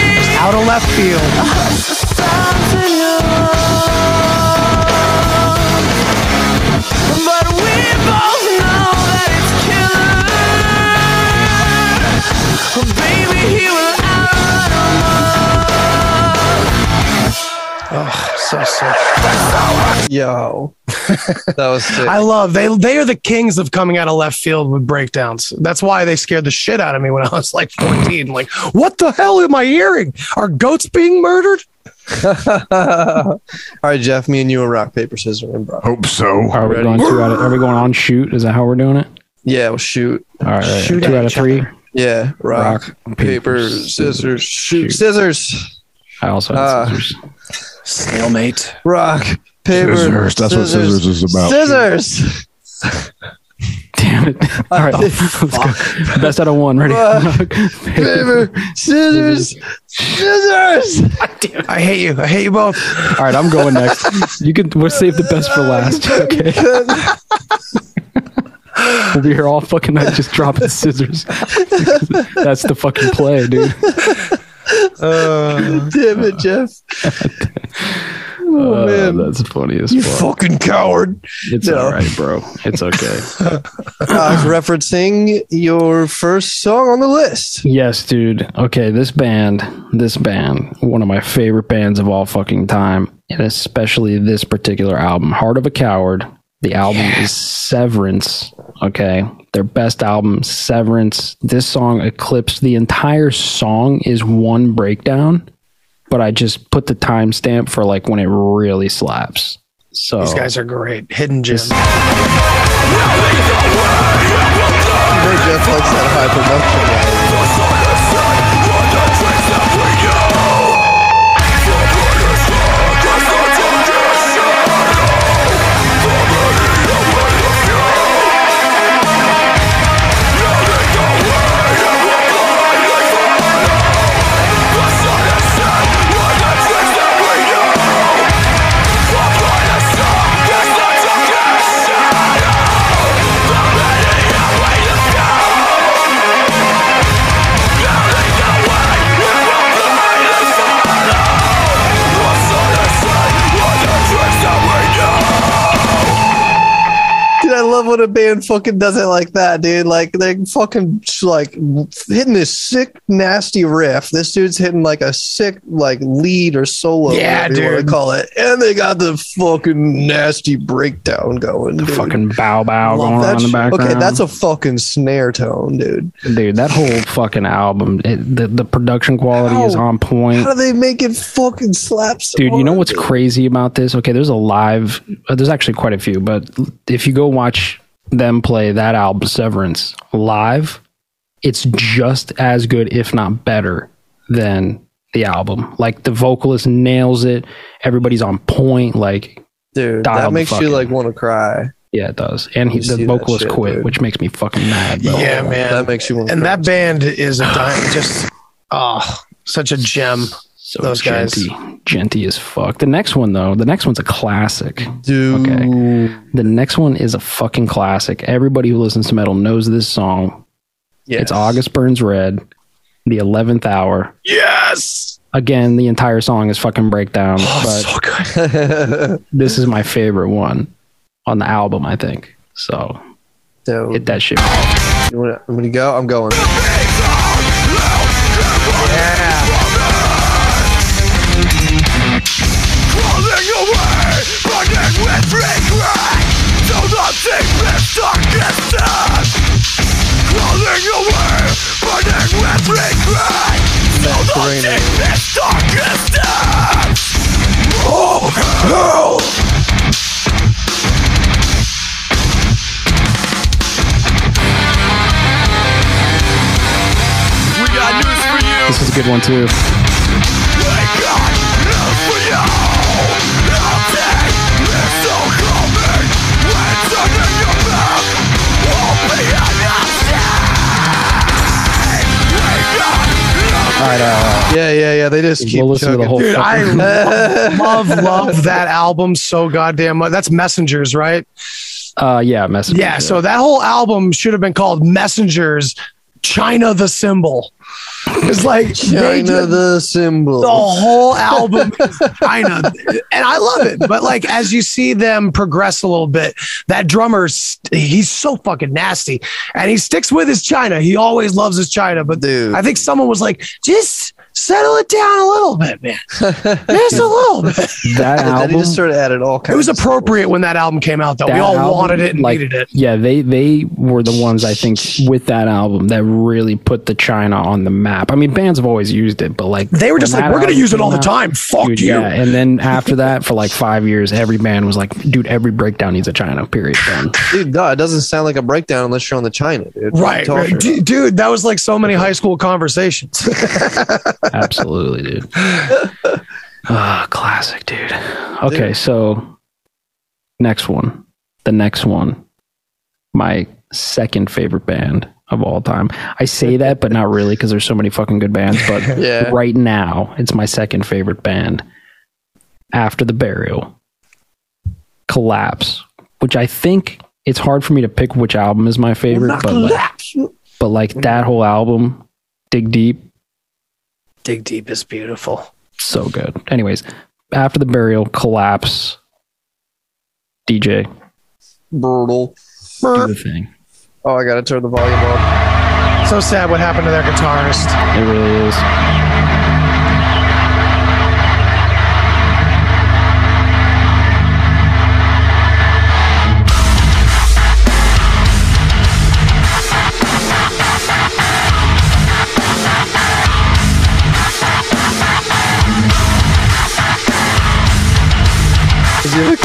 sea out of left field. <laughs> outrun So sick. Yo. <laughs> that was sick. I love they they are the kings of coming out of left field with breakdowns. That's why they scared the shit out of me when I was like 14. Like, what the hell am I hearing? Are goats being murdered? <laughs> All right, Jeff, me and you are rock, paper, scissors, and bro. Hope so. Are we Ready? going two out of, Are we going on shoot? Is that how we're doing it? Yeah, well, shoot. All right, all right. Shoot two out of three. other. Yeah, rock, Rock, paper, scissors, shoot. Scissors. I also had Ah. scissors. Stalemate. Rock, paper, Scissors. That's what scissors is about. Scissors. Damn it! Uh, all right, <laughs> let's go. Best out of one. Ready? Rock, <laughs> paper, scissors, scissors. I hate you. I hate you both. All right, I'm going next. You can. We'll save the best for last. <laughs> Okay. We'll be here all fucking night just dropping scissors. That's the fucking play, dude. <laughs> Damn it, Jeff. <laughs> Oh Uh, man, that's funny as you fuck. fucking coward. It's No. all right, bro. It's okay. <laughs> I was referencing your first song on the list. yes, dude. Okay, this band, this band, one of my favorite bands of all fucking time, and especially this particular album, Heart of a Coward. The album is Severance. Okay. Their best album, Severance. This song eclipsed the entire song is one breakdown, but I just put the timestamp for like when it really slaps. So These guys are great. Hidden gems. Ray Jeff likes that high production. Man. Dude, I love when a band fucking does it like that, dude. Like they're fucking like hitting this sick, nasty riff. This dude's hitting like a sick, like lead or solo, Yeah, whatever you want dude. to call it. And they got the fucking nasty breakdown going. the dude. fucking bow bow Love going on in the background. Okay, that's a fucking snare tone, dude. dude. That whole fucking album, it, the the production quality is on point. How do they make it fucking slap? So Dude, you know what's dude? crazy about this? Okay, there's a live. Uh, there's actually quite a few, but if you go watch them play that album, Severance, live, it's just as good, if not better, than the album. Like the vocalist nails it. Everybody's on point. Like, dude? That the makes you fucking- like want to cry. yeah, it does. And he, the vocalist shit, quit, dude. which makes me fucking mad. Bro. Yeah, man. That makes you want. and that band is a dime, just oh, such a gem. So Those guys. genty, genty as fuck. The next one though, the next one's a classic. dude. Okay. The next one is a fucking classic. Everybody who listens to metal knows this song. Yes. It's August Burns Red, the 11th hour. Yes. Again, the entire song is fucking breakdown, Oh, but so good. <laughs> <laughs> this is my favorite one on the album, I think. So Dude, hit that shit. you wanna, I'm gonna go. I'm going. Crawling To the Serena. deepest darkness Oh, hell We got news for you This is a good one too. News All right, Yeah, yeah, yeah. They just keep we'll listen to the whole Dude, I love, love, love <laughs> that album so goddamn much. That's Messengers, right? uh, yeah, message. Yeah. So that whole album should have been called Messengers, China the Cymbal. <laughs> It's like China just- the cymbal. the whole <laughs> album is China, and I love it. But like as you see them progress a little bit, that drummer he's so fucking nasty, and he sticks with his China. He always loves his China. But Dude. I think someone was like, just settle it down a little bit, man, just a little bit. <laughs> that And then he album. just started adding all kinds. It was of appropriate when that album came out, though. we all album, wanted it and like, needed it. Yeah, they they were the ones I think with that album that really put the China on the map. I mean, bands have always used it, but like They were just like, we're gonna use it all the came out- time. Fuck Dude, you. yeah, and then after that, for like five years, every band was like, "Dude, every breakdown needs a China." Period. Done. Dude, no, it doesn't sound like a breakdown unless you're on the China, dude. What are you Right, right. Dude, that was like so many high school conversations. <laughs> Absolutely, dude. <laughs> Ah, classic, dude. Okay, Dude. so next one, the next one, my second favorite band of all time. I say that, but not really because there's so many fucking good bands. But <laughs> Yeah. right now, it's my second favorite band. After the burial, collapse, which I think it's hard for me to pick which album is my favorite, but like, but like that whole album, dig deep, Dig Deep is beautiful. so good. Anyways, after the burial, collapse. DJ, Brutal. do the thing. Oh, I gotta turn the volume up. So sad what happened to their guitarist. It really is.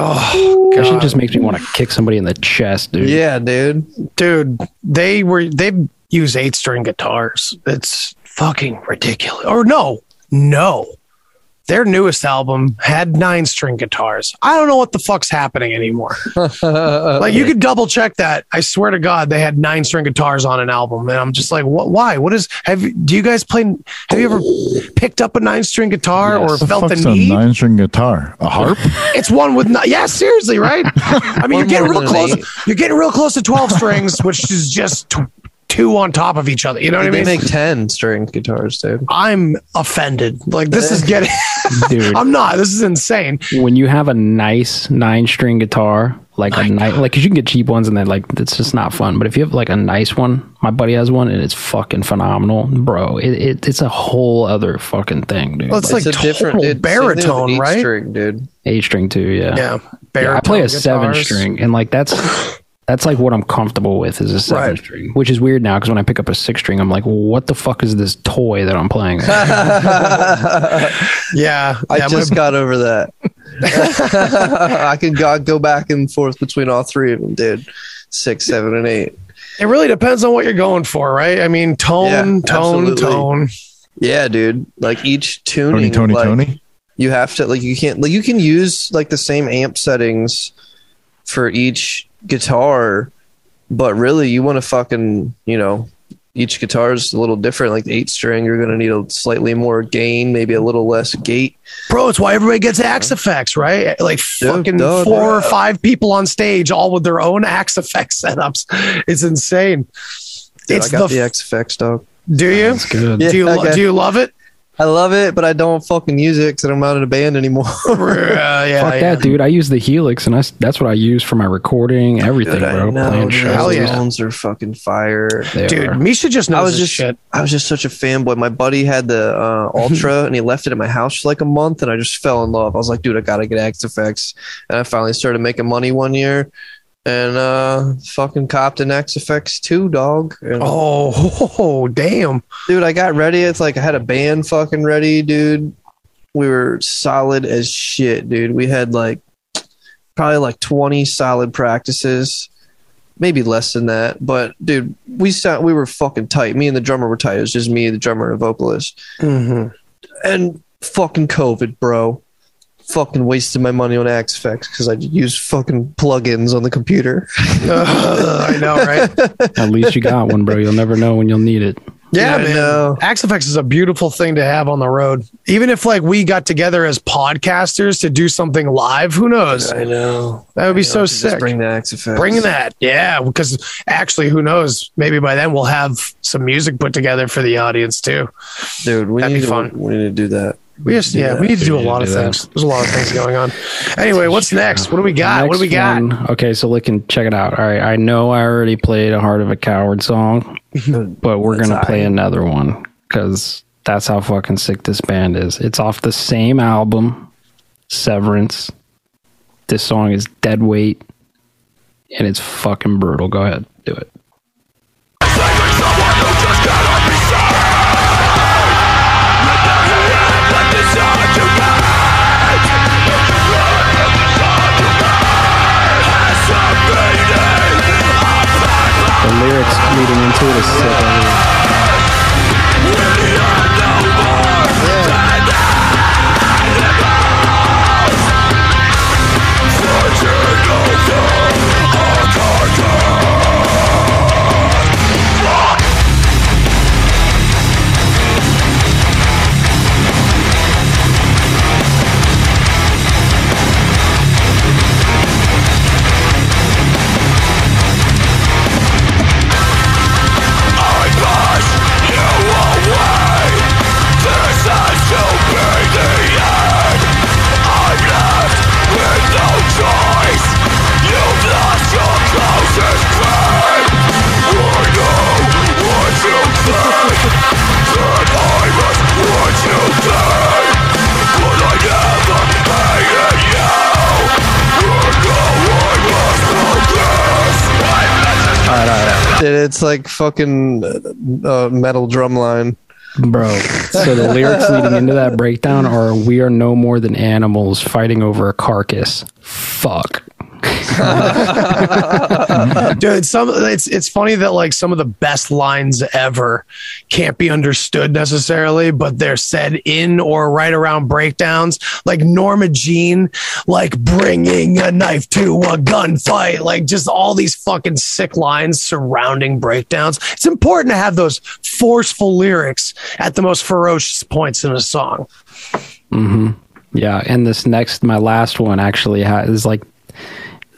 Live. That shit just makes me want to kick somebody in the chest, dude. Yeah, dude. dude they were they use eight string guitars it's fucking ridiculous or no no their newest album had nine string guitars i don't know what the fuck's happening anymore <laughs> like you could double check that i swear to god they had nine string guitars on an album and i'm just like what why what is have you do you guys play have you ever picked up a nine string guitar Yes. or The felt the fuck's a need nine string guitar? A harp? <laughs> it's one with nine. yeah seriously right i mean you're getting real close eight. you're getting real close to 12 strings which is just t- two on top of each other you know what i mean? They mean make 10 string guitars, dude. i'm offended like this is getting <laughs> Dude, i'm not this is insane when you have a nice nine string guitar, like a nice, like, cause you can get cheap ones and then like, it's just not fun. But if you have like a nice one, my buddy has one and it's fucking phenomenal, bro. It, it it's a whole other fucking thing, dude. Well, it's Like, like total it's- baritone, same thing with right? String, dude. eight string too, yeah. yeah, Yeah, I play a baritone seven string, and like that's <laughs> that's like what I'm comfortable with is a seven Right. string, which is weird now because when I pick up a six string, I'm like, well, what the fuck is this toy that I'm playing? <laughs> yeah I yeah, just my- got over that. <laughs> <laughs> I can go, go back and forth between all three of them, dude. Six, seven, and eight. it really depends on what you're going for right i mean tone Yeah, tone absolutely. tone Yeah, dude. Like each Tony, tuning, Tony, like, Tony? you have to like you can't like you can use like the same amp settings for each guitar, but really you want to fucking you know each guitar is a little different. Like the eight string, you're gonna need a slightly more gain, maybe a little less gate. bro it's why everybody gets Axe-Fx right like fucking duh, four or five people on stage all with their own Axe-Fx setups it's insane Dude, it's I got the, the, effects, dog. do you It's good. do you Yeah, lo- okay. do you love it I love it, but I don't fucking use it because I'm not in a band anymore. <laughs> Uh, yeah, Fuck yeah. that, dude. I use the Helix, and I, s- that's what I use for my recording, everything, Dude, I bro. know, Playing dude, shows. Hell those yeah. ones are fucking fire. They Dude, are. Misha just knows I was his just shit. I was just such a fanboy. My buddy had the uh, <laughs> Ultra and he left it at my house for like a month, and I just fell in love. I was like, dude, I gotta get Axe-Fx, and I finally started making money one year, and uh, fucking copped an Axe-Fx two dog. And, Oh, <laughs> damn. dude, I got ready. It's like I had a band fucking ready, dude. We were solid as shit, dude. We had like probably like twenty solid practices. Maybe less than that, but dude, we sound we were fucking tight. Me and the drummer were tight. It was just me, the drummer, and the vocalist hmm and fucking COVID, bro. Fucking wasted my money on Axe-Fx because I use fucking plugins on the computer. <laughs> I know, right? At least you got one, bro. You'll never know when you'll need it. Yeah, I man. know. Axe-Fx is a beautiful thing to have on the road. Even if like we got together as podcasters to do something live, who knows? I know. That would be I so know, just sick. Bring the XFX. Bring that. Yeah, because actually, who knows? Maybe by then we'll have some music put together for the audience too. dude. We That'd need be to, fun. We need to do that. We just, yeah, we need to do a lot of do that. things. There's a lot of things going on. Anyway, what's next? What do we got? What do we got? one- okay, so listen, check it out. All right, I know I already played a Heart of a Coward song, <laughs> but we're gonna play another one because that's how fucking sick this band is. It's off the same album, Severance. This song is Dead Weight, and it's fucking brutal. Go ahead, leading into it is sick. It's like fucking uh, metal drumline. Bro, so the lyrics leading into that breakdown are We are no more than animals fighting over a carcass. Fuck. <laughs> Dude, some it's it's funny that like some of the best lines ever can't be understood necessarily, but they're said in or right around breakdowns. Like Norma Jean, like bringing a knife to a gunfight, like just all these fucking sick lines surrounding breakdowns. It's important to have those forceful lyrics at the most ferocious points in a song. Mm-hmm. Yeah, and this next, my last one actually ha- is like,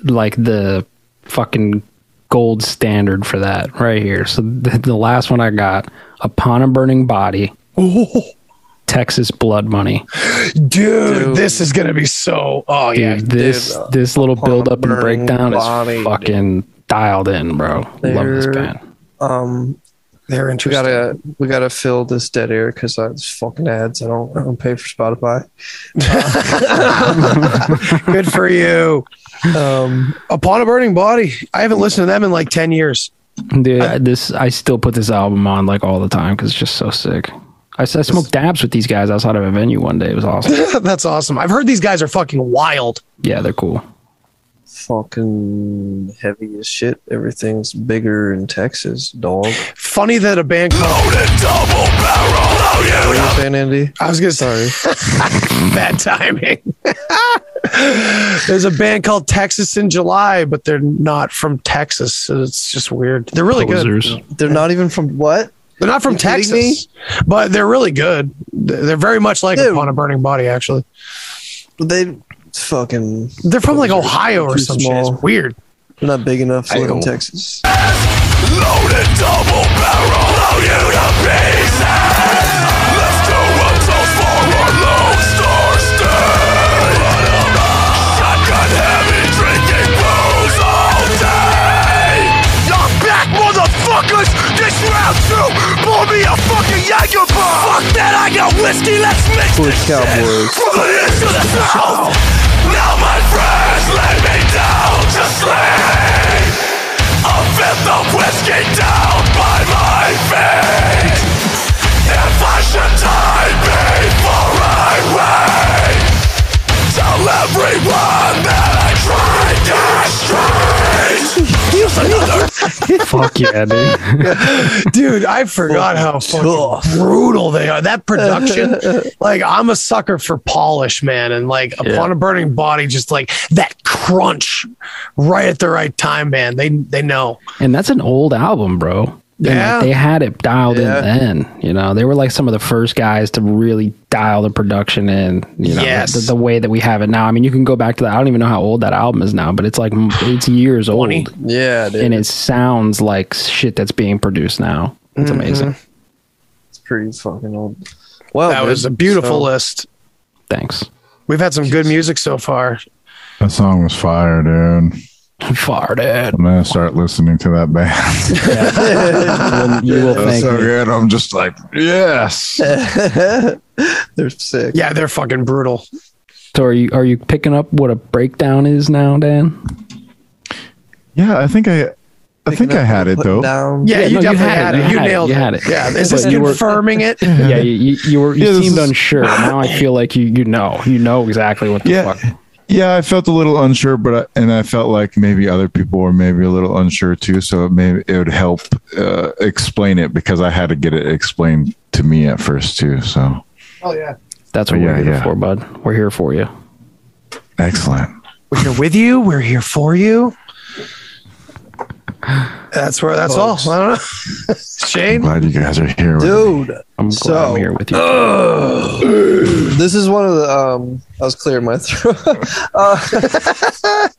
like the fucking gold standard for that right here. So the, the last one I got, upon a burning body, <laughs> Texas blood money. Dude, Dude. this is gonna be so oh yeah. Dude, this dude, uh, this little build up and breakdown Body, is fucking dialed in, bro. Love this band. Um, They're we gotta we gotta fill this dead air because it's fucking ads. I don't I don't pay for Spotify. <laughs> Good for you. Um, Upon a burning body. I haven't listened to them in like 10 years. Dude, I, this I still put this album on like all the time because it's just so sick. I, I smoked dabs with these guys outside of a venue one day. It was awesome. <laughs> That's awesome. I've heard these guys are fucking wild. yeah, they're cool. Fucking heavy as shit. Everything's bigger in Texas, dog. Funny that a band called Loaded Double Barrel. Oh, what are you saying, Andy? I was gonna say Sorry. <laughs> bad timing. <laughs> There's a band called Texas in July, but they're not from Texas. So it's just weird. They're really Posers. good. They're not even from what? They're not from You kidding me? Texas, but they're really good. They're very much like Dude. Upon a Burning Body, actually. They fucking. They're from like Ohio or Too some shit. It's weird. They're not big enough to live in Texas. Loaded double barrel, load you to pieces. Let's go until for our Lone Star stay. Shotgun heavy, drinking booze all day. You're back, motherfuckers. This round two, pour me a fucking Jaeger bomb. Fuck that, I got whiskey. Let's mix Bush this Cowboys. shit. From the east to the south. Now my friends lay me down to sleep. A fifth of whiskey down by my feet. If I should die before I wait, tell everyone that I tried to street. Here's another. <laughs> Fuck yeah, dude. <laughs> Dude, I forgot how fucking brutal they are. That production, <laughs> like I'm a sucker for polish, man, and like upon a burning body, just like that crunch right at the right time, man. They they know. And that's an old album, bro. And, like, Yeah. they had it dialed Yeah. in then. You know, they were like some of the first guys to really dial the production in. You know, Yes. the, the way that we have it now. I mean, you can go back to that. I don't even know how old that album is now, but it's like <sighs> it's years old, Yeah, dude. and it sounds like shit that's being produced now. It's Mm-hmm. amazing. It's pretty fucking old. Well, That dude, was a beautiful so- list. Thanks. We've had some good music so far. That song was fire, dude. Farted. I'm gonna start listening to that band. <laughs> you will That's thank so me. good. I'm just like, yes. <laughs> They're sick. Yeah, they're fucking brutal. So are you are you picking up what a breakdown is now, Dan? Yeah, I think I, I think I had it though. Down. Yeah, Yeah, you no, you definitely had had it. it. You You had it. nailed You it. had it. Yeah, is this But you were- confirming it? Yeah, you, you, you were you Yeah, seemed is- unsure. Now I feel like you you know you know exactly what the Yeah. fuck. Yeah, I felt a little unsure, but I, and I felt like maybe other people were maybe a little unsure too. So it maybe it would help uh, explain it because I had to get it explained to me at first too. So Oh yeah. That's what Yeah, we're here yeah. for, bud. We're here for you. excellent. We're here with you. We're here for you. That's where. That's Folks. all. I don't know. <laughs> Shane, I'm Shane. glad you guys are here. with me. Dude, I'm glad So- I'm here with you. <clears throat> this is one of the um I was clearing my <laughs> throat. uh,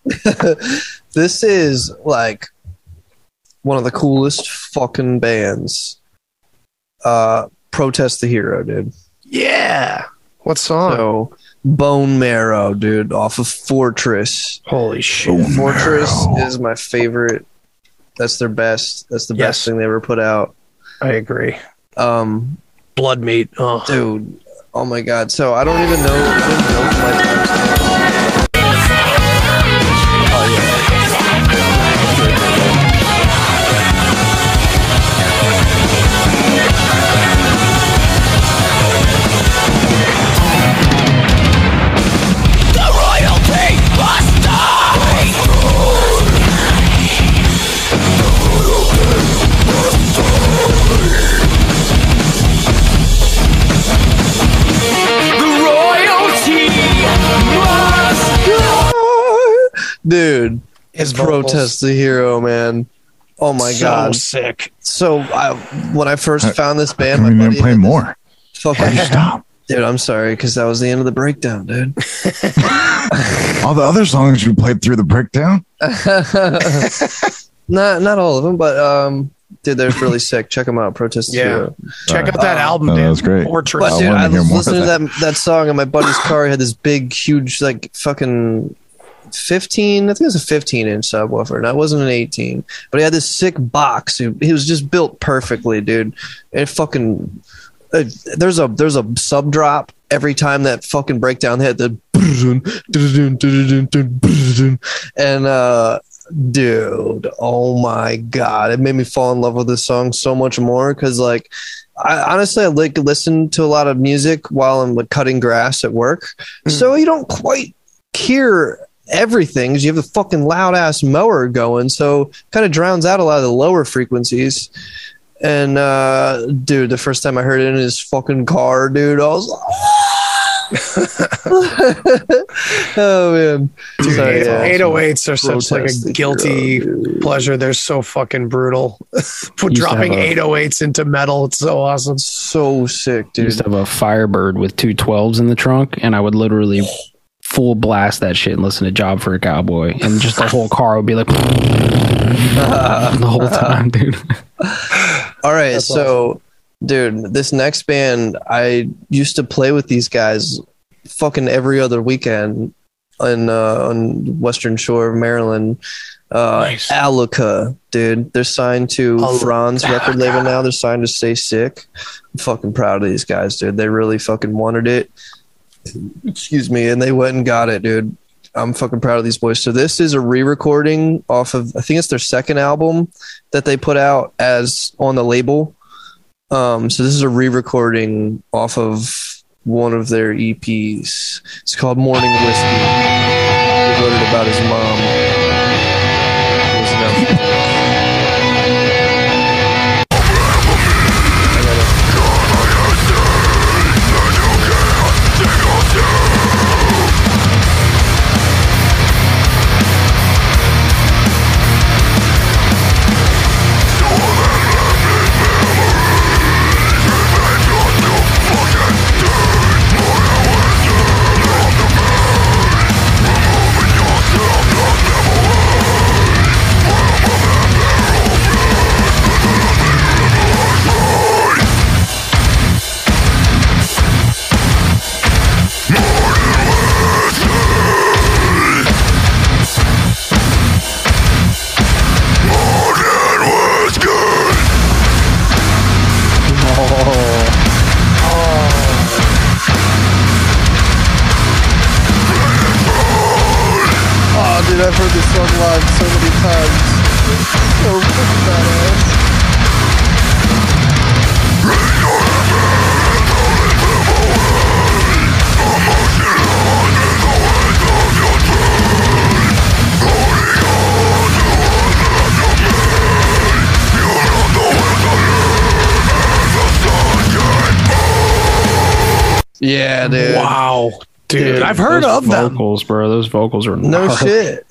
<laughs> this is like one of the coolest fucking bands. Uh Protest the Hero, dude. Yeah. What song? So Bone Marrow, dude, off of Fortress. Holy shit. Fortress is my favorite. That's their best. That's the Yes. best thing they ever put out. I agree. Um, Blood meat. Oh. dude, oh my god. So I don't even know. Dude. His vocals. Protest the hero, man. Oh my so god! sick. So I, when I first Uh, found this I band, my mean, buddy play more. Fucking, you <laughs> stop? dude, I'm sorry because that was the end of the breakdown, dude. <laughs> All the other songs you played through the breakdown. <laughs> not not all of them, but um, dude, they're really sick. Check them out. Protest the Yeah. hero. Check out that Uh, album, no, dude. that was great. Fortress. But I dude, wanna I was listening to of that that song in my buddy's car. He had this big, huge, like fucking fifteen. I think it was a fifteen inch subwoofer. And that wasn't an eighteen, but he had this sick box. He, he was just built perfectly, dude. It fucking uh, there's a there's a sub drop every time that fucking breakdown hit the and uh dude oh my god it made me fall in love with this song so much more because like I honestly I like listen to a lot of music while I'm like cutting grass at work, so you don't quite hear everything 'cause you have the fucking loud ass mower going, so kind of drowns out a lot of the lower frequencies. And uh, dude, the first time I heard it in his fucking car, dude, I was like, <laughs> oh man, Dude, So, yeah. 808s are such like a guilty hero, dude. pleasure. They're so fucking brutal. <laughs> For Used to dropping a- 808s into metal, it's so awesome. so sick, I dude. used to have a Firebird with two 12s in the trunk, and I would literally full blast that shit and listen to Job for a Cowboy, and just the whole car would be like <laughs> the whole time, dude. <laughs> All right, That's so dude, this next band, I used to play with these guys fucking every other weekend in uh, on Western Shore of Maryland. Uh, Nice. Aluka, dude, they're signed to Aluka. Fronz record label now. They're signed to Stay Sick. I'm fucking proud of these guys, dude. They really fucking wanted it. Excuse me, and they went and got it, dude. I'm fucking proud of these boys. So this is a re-recording off of I think it's their second album that they put out as on the label. Um, so this is a re-recording off of one of their EPs. It's called Morning Whiskey. He wrote it about his mom. Yeah, dude. Wow. Dude, Dude, I've heard Those of them. vocals, bro. Those vocals are No gnarly. shit.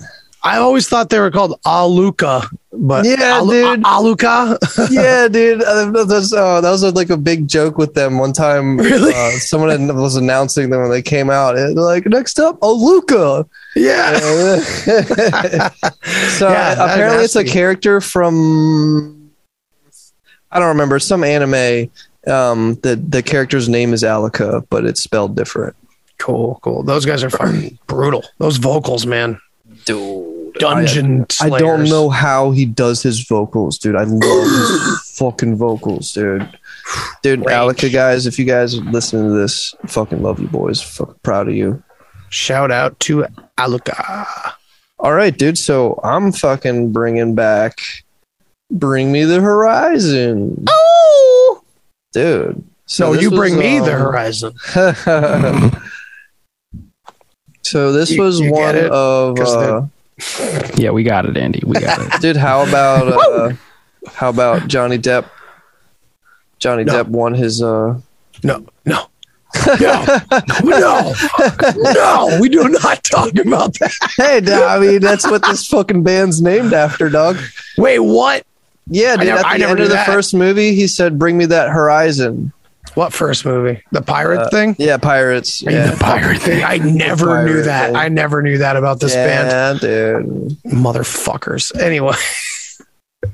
I always thought they were called Aluka, but Yeah, dude. A- Aluka. <laughs> yeah, dude. Uh, That's, uh, that was uh, like a big joke with them one time. Really? Uh, someone had- was announcing them when they came out. And they're like, next up, Luca. yeah. <laughs> <laughs> so Yeah, that apparently, it's a nasty. character from I don't remember some anime. Um, the the character's name is Alika, but it's spelled different. Cool, cool. Those guys are fucking <clears throat> brutal. Those vocals, man. Dude, Dungeon I don't know how he does his vocals, dude. I love his <coughs> fucking vocals, dude. Dude, Range. Alika guys, if you guys are listening to this, fucking love you boys. Fucking proud of you. Shout out to Aluka. All right, dude. So I'm fucking bringing back Bring Me the Horizon. Oh, Dude. so this you was, bring me the um, horizon. <laughs> so this You- was you one of. uh, Yeah, we got it, Andy. We got it. <laughs> dude, how about uh how about Johnny Depp? Johnny No. Depp won his uh No, no. No, no, no. We do not talk about that. Hey, I mean that's what this fucking band's named after, dog. Wait, what? Yeah, dude. never- at I the never end knew of the that. first movie, he said, "Bring me that horizon." What first movie? The pirate thing? Yeah, pirates. Yeah, the pirate thing? I <laughs> never knew that. thing. I never knew that about this band. yeah, dude. Motherfuckers. Anyway, <laughs>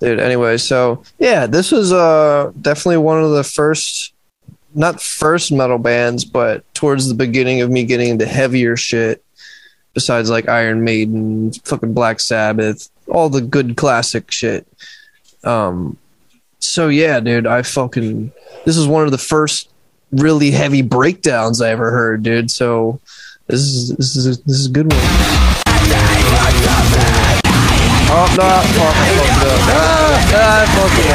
dude anyway so yeah this was uh definitely one of the first not first metal bands but towards the beginning of me getting into heavier shit besides like iron maiden fucking black sabbath all the good classic shit um so yeah dude i fucking this is one of the first really heavy breakdowns i ever heard dude so this is this is this is a good one Oh no! I fucked up. Ah, I fucked up.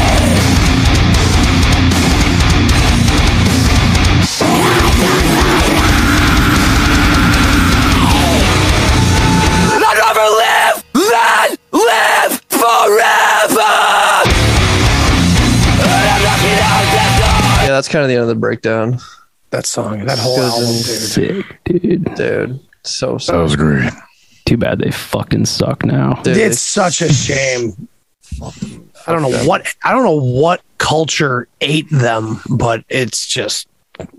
kind of the end of the breakdown, that song, that whole Goes album, dude. Sick, dude. dude. So sick. That was great. Too bad they fucking suck now. Dude, It's such a shame. I don't know what I don't know what culture ate them, but it's just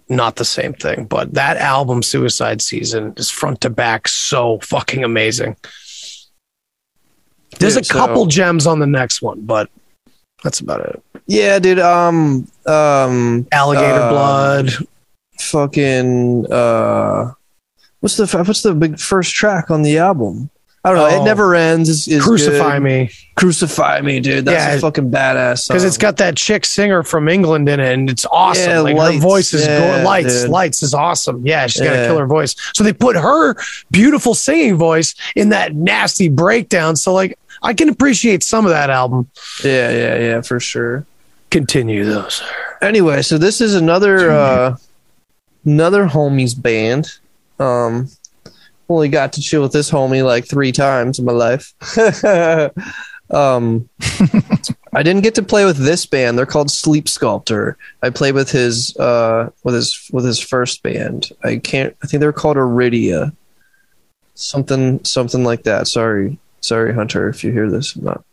not the same thing. But that album, Suicide Season, is front to back so fucking amazing. There's Dude, a couple so- gems on the next one, but that's about it. Yeah, dude. Um, um, Alligator Uh, Blood. fucking. Uh, what's the what's the big first track on the album? I don't know. Oh. it never ends. Crucify good. Me. Crucify me, dude. That's Yeah, a fucking badass. Because it's got that chick singer from England in it, and it's awesome. Yeah, like her voice is Yeah, go- lights. dude. Lights is awesome. Yeah, she's got a killer voice. So they put her beautiful singing voice in that nasty breakdown. So like, I can appreciate some of that album. yeah, yeah, yeah, for sure. Continue those. anyway, so this is another uh another homies band. Um only got to chill with this homie like three times in my life. <laughs> um <laughs> I didn't get to play with this band. They're called Sleep Sculptor. I played with his uh with his with his first band. I can't I think they're called Iridia. Something something like that. Sorry. Sorry, Hunter, if you hear this. I'm not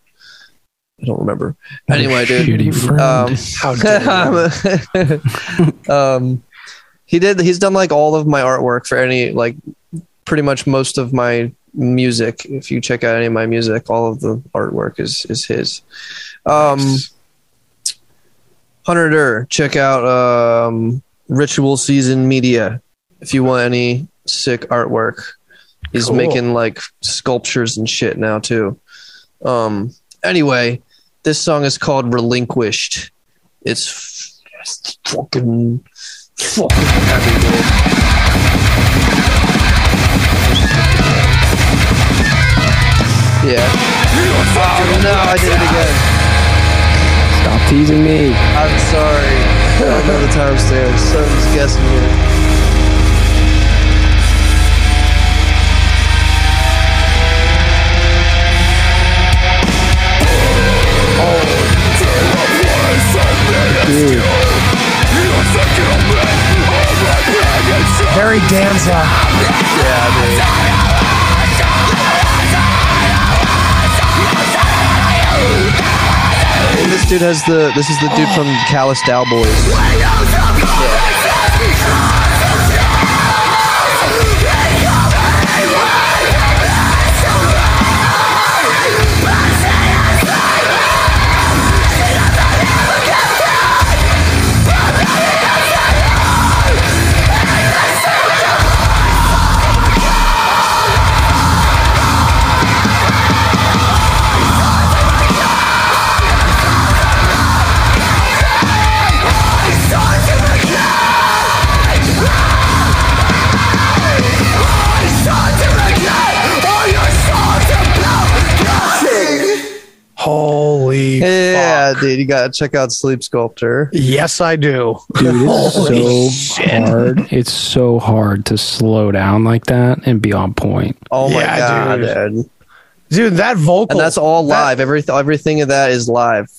I don't remember. Anyway, dude. Friend. <laughs> Um, How dare <laughs> um, he did. He's done like all of my artwork for any like pretty much most of my music. If you check out any of my music, all of the artwork is is his. Um, Hunter Durr, check out um, Ritual Season Media if you want any sick artwork. He's Cool. making like sculptures and shit now too. Um, anyway, this song is called Relinquished. It's f- fucking fucking heavy, dude. Yeah. Oh no, I did it again. Stop teasing me. I'm sorry. I don't know the timestamp. Someone's guessing here. Dude, Harry Danza. Yeah, dude. And this dude has the. This is the dude from Callous Daoboys. Holy dude, you gotta check out Sleep Sculptor. Yes, I do. Dude, it's so shit. hard. It's so hard to slow down like that and be on point. Oh my Yeah, god, dude. dude. Dude, that vocal. and that's all that- live. Every everything of that is live.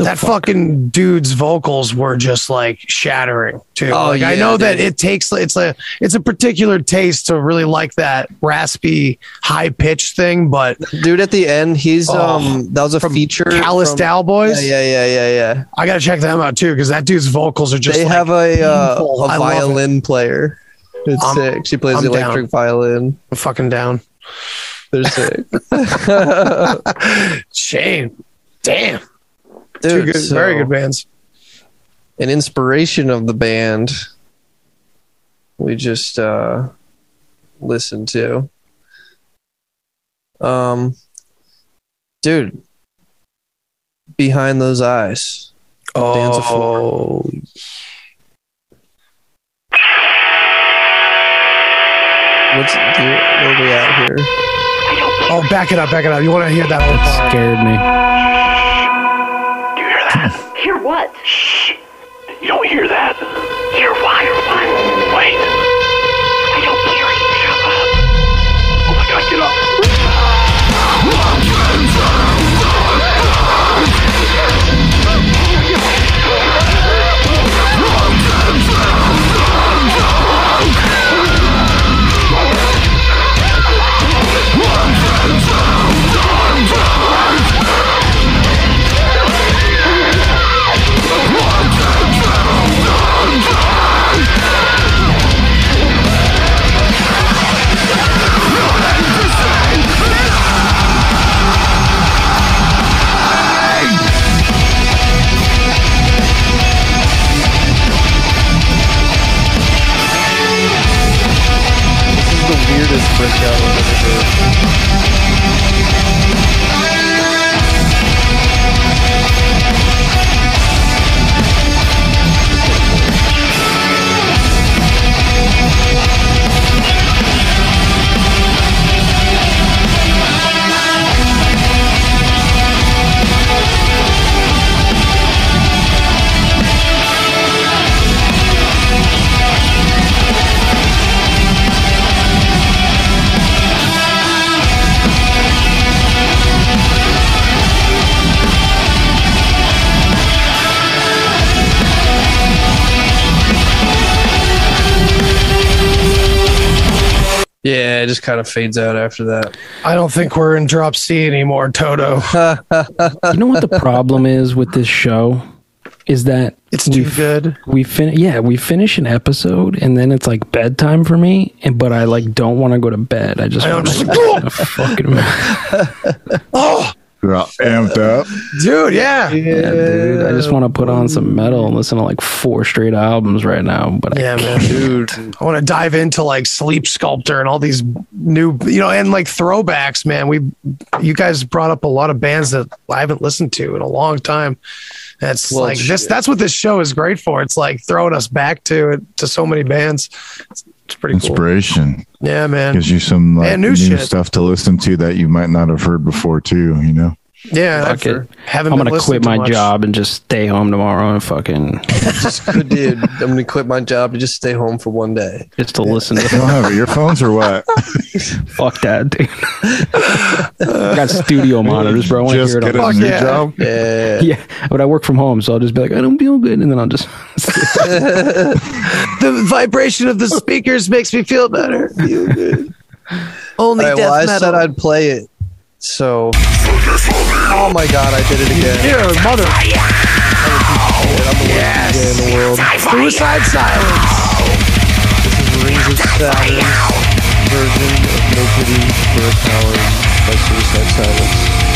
The that fuck? fucking dude's vocals were just like shattering too. Oh, like I yeah, know that it takes it's a it's a particular taste to really like that raspy high pitch thing, but Dude, at the end, he's Oh, um that was a feature. Callous from- Daoboys, Yeah, yeah, yeah, yeah, yeah. I gotta check them out too because that dude's vocals are just they like, have a uh. I a violin player. It's I'm- sick. She plays I'm the down. electric violin. I'm fucking down. They're sick. <laughs> Shame, damn, two Dude, good, so very good bands. An inspiration of the band we just uh listened to. Um dude. Behind those eyes. Dance of Oh, What's dude, where are we at here? oh, back it up, back it up. You want to hear that whole part? Scared me. Hear that? Hear what? Shh. You don't hear that? Hear what? Wait. The weirdest Yeah, it just kind of fades out after that. I don't think we're in drop C anymore, Toto. <laughs> You know what the problem is with this show? Is that It's we too f- good. We fin yeah, we finish an episode and then it's like bedtime for me, and but I like don't want to go to bed. I just I <laughs> know, want just to like, fucking <laughs> Oh, You're all amped up. dude, yeah. yeah, dude. I just want to put on some metal and listen to like four straight albums right now. But I Yeah, man. Dude, I want to dive into like Sleep Sculptor and all these new, you know, and like throwbacks, man. We, you guys brought up a lot of bands that I haven't listened to in a long time. That's Well, like this. That's what this show is great for. It's like throwing us back to it to so many bands. It's, it's pretty cool. Inspiration Yeah, man. gives you some like new new, stuff to listen to that you might not have heard before too. You know. Yeah, Fuck I've- it. haven't I'm gonna quit my much. job and just stay home tomorrow and fucking <laughs> just dude, I'm gonna quit my job to just stay home for one day. just to listen You to <laughs> don't have earphones or what? <laughs> fuck that, dude. I got studio monitors, bro. I want to Just hear it get on a Fuck new yeah. job. Yeah. Yeah, but I work from home, so I'll just be like, I don't feel good, and then I'll just. The vibration of the speakers makes me feel better. Feel good. Only All right, death well, I metal. said I'd play it. So, oh my god, I did it again. Here, mother. I'm the worst Yes. DJ in the world. Suicide silence. This is Rings of Saturn version of No Pity for a Coward by Suicide Silence.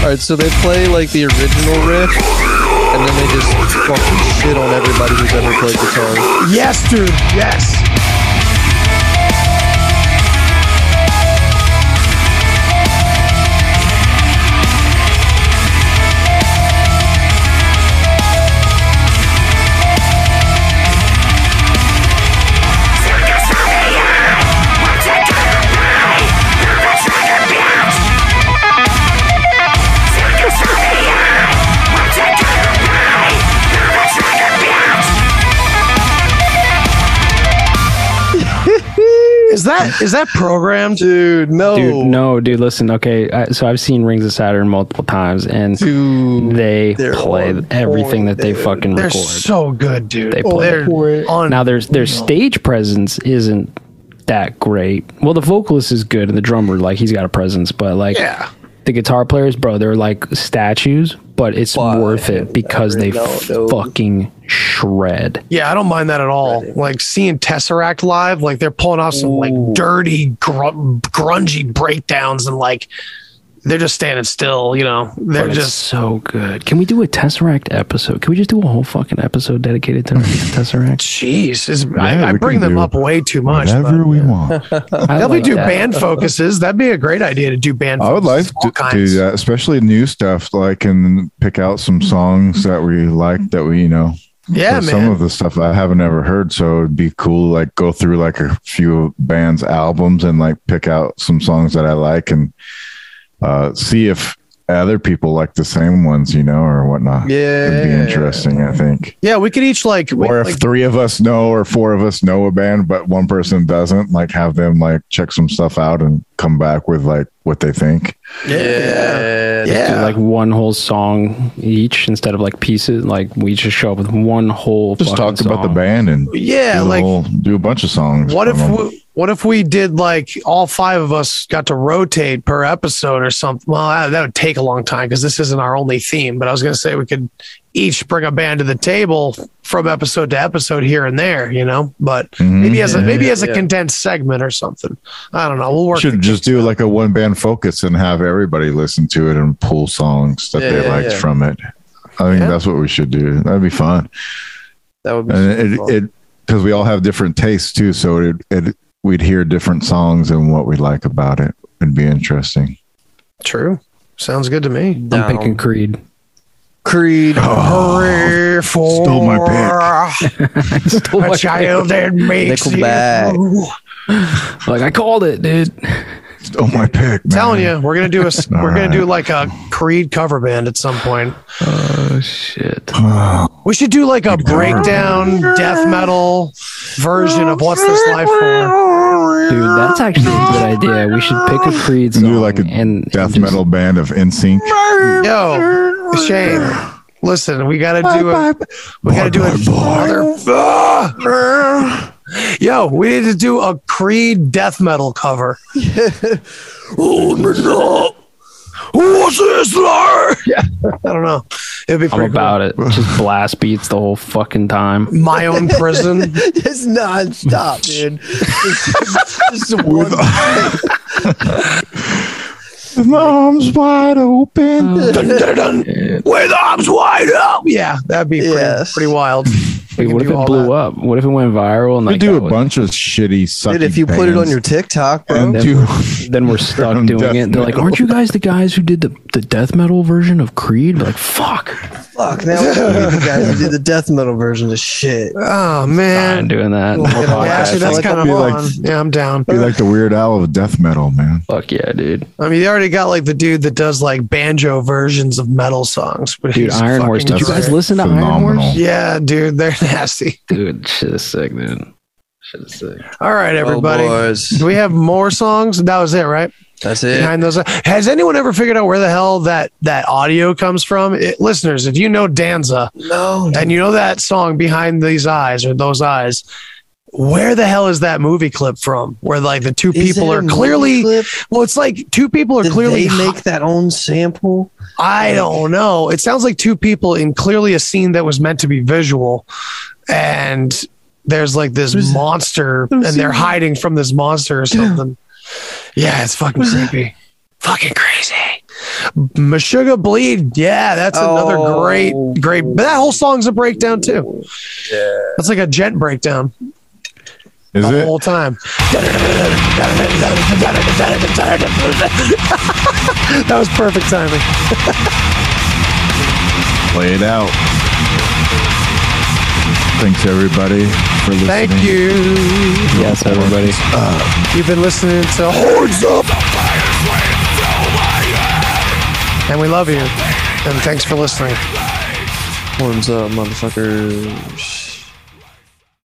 Alright, so they play like the original riff, and then they just fucking shit on everybody who's ever played guitar. Yes, dude. Yes. Is that is that programmed? dude, no, Dude, no, dude. Listen, okay. I, so I've seen Rings of Saturn multiple times, and Dude, they play everything point, that they dude. fucking They're record. so good, dude. They oh, play. They're on now, there's their stage presence isn't that great. Well, the vocalist is good, and the drummer, like, he's got a presence, but like, Yeah. The guitar players, bro, they're like statues, but it's But worth it because they no, no. fucking shred. Yeah, I don't mind that at all. Like seeing Tesseract live, like they're pulling off some like dirty, gr- grungy breakdowns, and like they're just standing still. You know, they're But it's just so good. Can we do a Tesseract episode? Can we just do a whole fucking episode dedicated to <laughs> Tesseract? jeez. Is, Yeah, I, I bring them up way too much. Whatever but- we want. <laughs> I Definitely like do that. band focuses. That'd be a great idea to do band. I would like to kinds. do that, especially new stuff. Like, and pick out some songs that we like that we, you know, Yeah, man. Some of the stuff I haven't ever heard, so it'd be cool. Like go through like a few bands' albums and like pick out some songs that I like and uh, see if other people like the same ones, you know, or whatnot. Yeah, it'd be interesting. I think. yeah, we could each like, we- Or if like three of us know, or four of us know a band, but one person doesn't, like have them like check some stuff out and come back with like what they think. yeah, do yeah. like one whole song each instead of like pieces. Like we just show up with one whole. Just fucking talk about the band and Yeah, do, like- whole- do a bunch of songs. What if we, what if we did like all five of us got to rotate per episode or something? Well, that, that would take a long time because this isn't our only theme. But I was going to say we could each bring a band to the table from episode to episode here and there, you know. But Mhm. maybe as a maybe as a yeah. condensed segment or something. I don't know. We'll work. should just do like a one band focus and have everybody listen to it and pull songs that Yeah, they yeah, liked yeah. from it. I think Yeah. that's what we should do. That'd be fun. That would be And super it because we all have different tastes too, so it it we'd hear different songs and what we like about it. It'd be interesting. True. Sounds good to me. I'm picking Creed. Creed. Oh, hurry for Stole my <laughs> a child that makes Nickelback. you. <laughs> Like I called it, dude. Oh my pick, man. telling you, we're gonna do a we're gonna right. do like a Creed cover band at some point. Oh shit. Oh. We should do like a breakdown death metal version of "What's This Life For." Dude, that's actually a good idea. We should pick a Creed And song do like a and death and just- metal band of NSYNC. Yo, Shane, listen, we gotta do a we gotta do another. Yo, we need to do a Creed death metal cover. <laughs> <laughs> What's this like? <laughs> Yeah, I don't know. It'd be I'm pretty about it. Just blast beats the whole fucking time. My own prison. It's non-stop, dude. Just one Arms wide open. dun, dun, dun, with arms wide up. Yeah, that'd be pretty, Yes. pretty wild. We Dude, can what if it blew that. up? What if it went viral and We like do a was- bunch of shitty sucky Dude, if you put it on your TikTok, bro. and Then, do <laughs> then we're stuck <laughs> doing death it. they're like aren't you guys the guys who did the, the death metal version of Creed?" We're like, "Fuck, Fuck, now we need the guys who did the death metal version of shit. <laughs> Oh I'm man. doing that." Well, yeah, Yeah, actually, that's like kind of I'll be fun. like- yeah, I'm down. be like the Weird Al of death metal, man. Fuck yeah, dude. I mean, they already got like the dude that does like banjo versions of metal songs. But Dude, he's Iron Horse. Did you guys listen to Iron Phenomenal. Horse? Yeah, dude, they're nasty. Dude, shit is sick, dude. Shit is sick. All right, everybody. Oh, boys. Do we have more songs? That was it, right? That's it. Behind those, has anyone ever figured out where the hell that that audio comes from? It, listeners, if you know Danza No. and you know that song "Behind These Eyes" or "Those Eyes," where the hell is that movie clip from? Where like the two Is people are clearly clip? well, it's like two people are Did clearly they make <laughs> that own sample? I don't know. It sounds like two people in clearly a scene that was meant to be visual, and there's like this Who's- monster, and they're he? hiding from this monster or something. <sighs> Yeah, it's fucking <sighs> creepy. Fucking crazy. Meshuggah Bleed. Yeah, that's another Oh. great, great. But that whole song's a breakdown too. Oh, yeah, it's like a djent breakdown Is the it? whole time. that was perfect timing. Play it out. Thanks everybody for listening. Thank you. Yes, everybody. You've been listening to Horns Up. And we love you. And thanks for listening. Horns up, motherfuckers.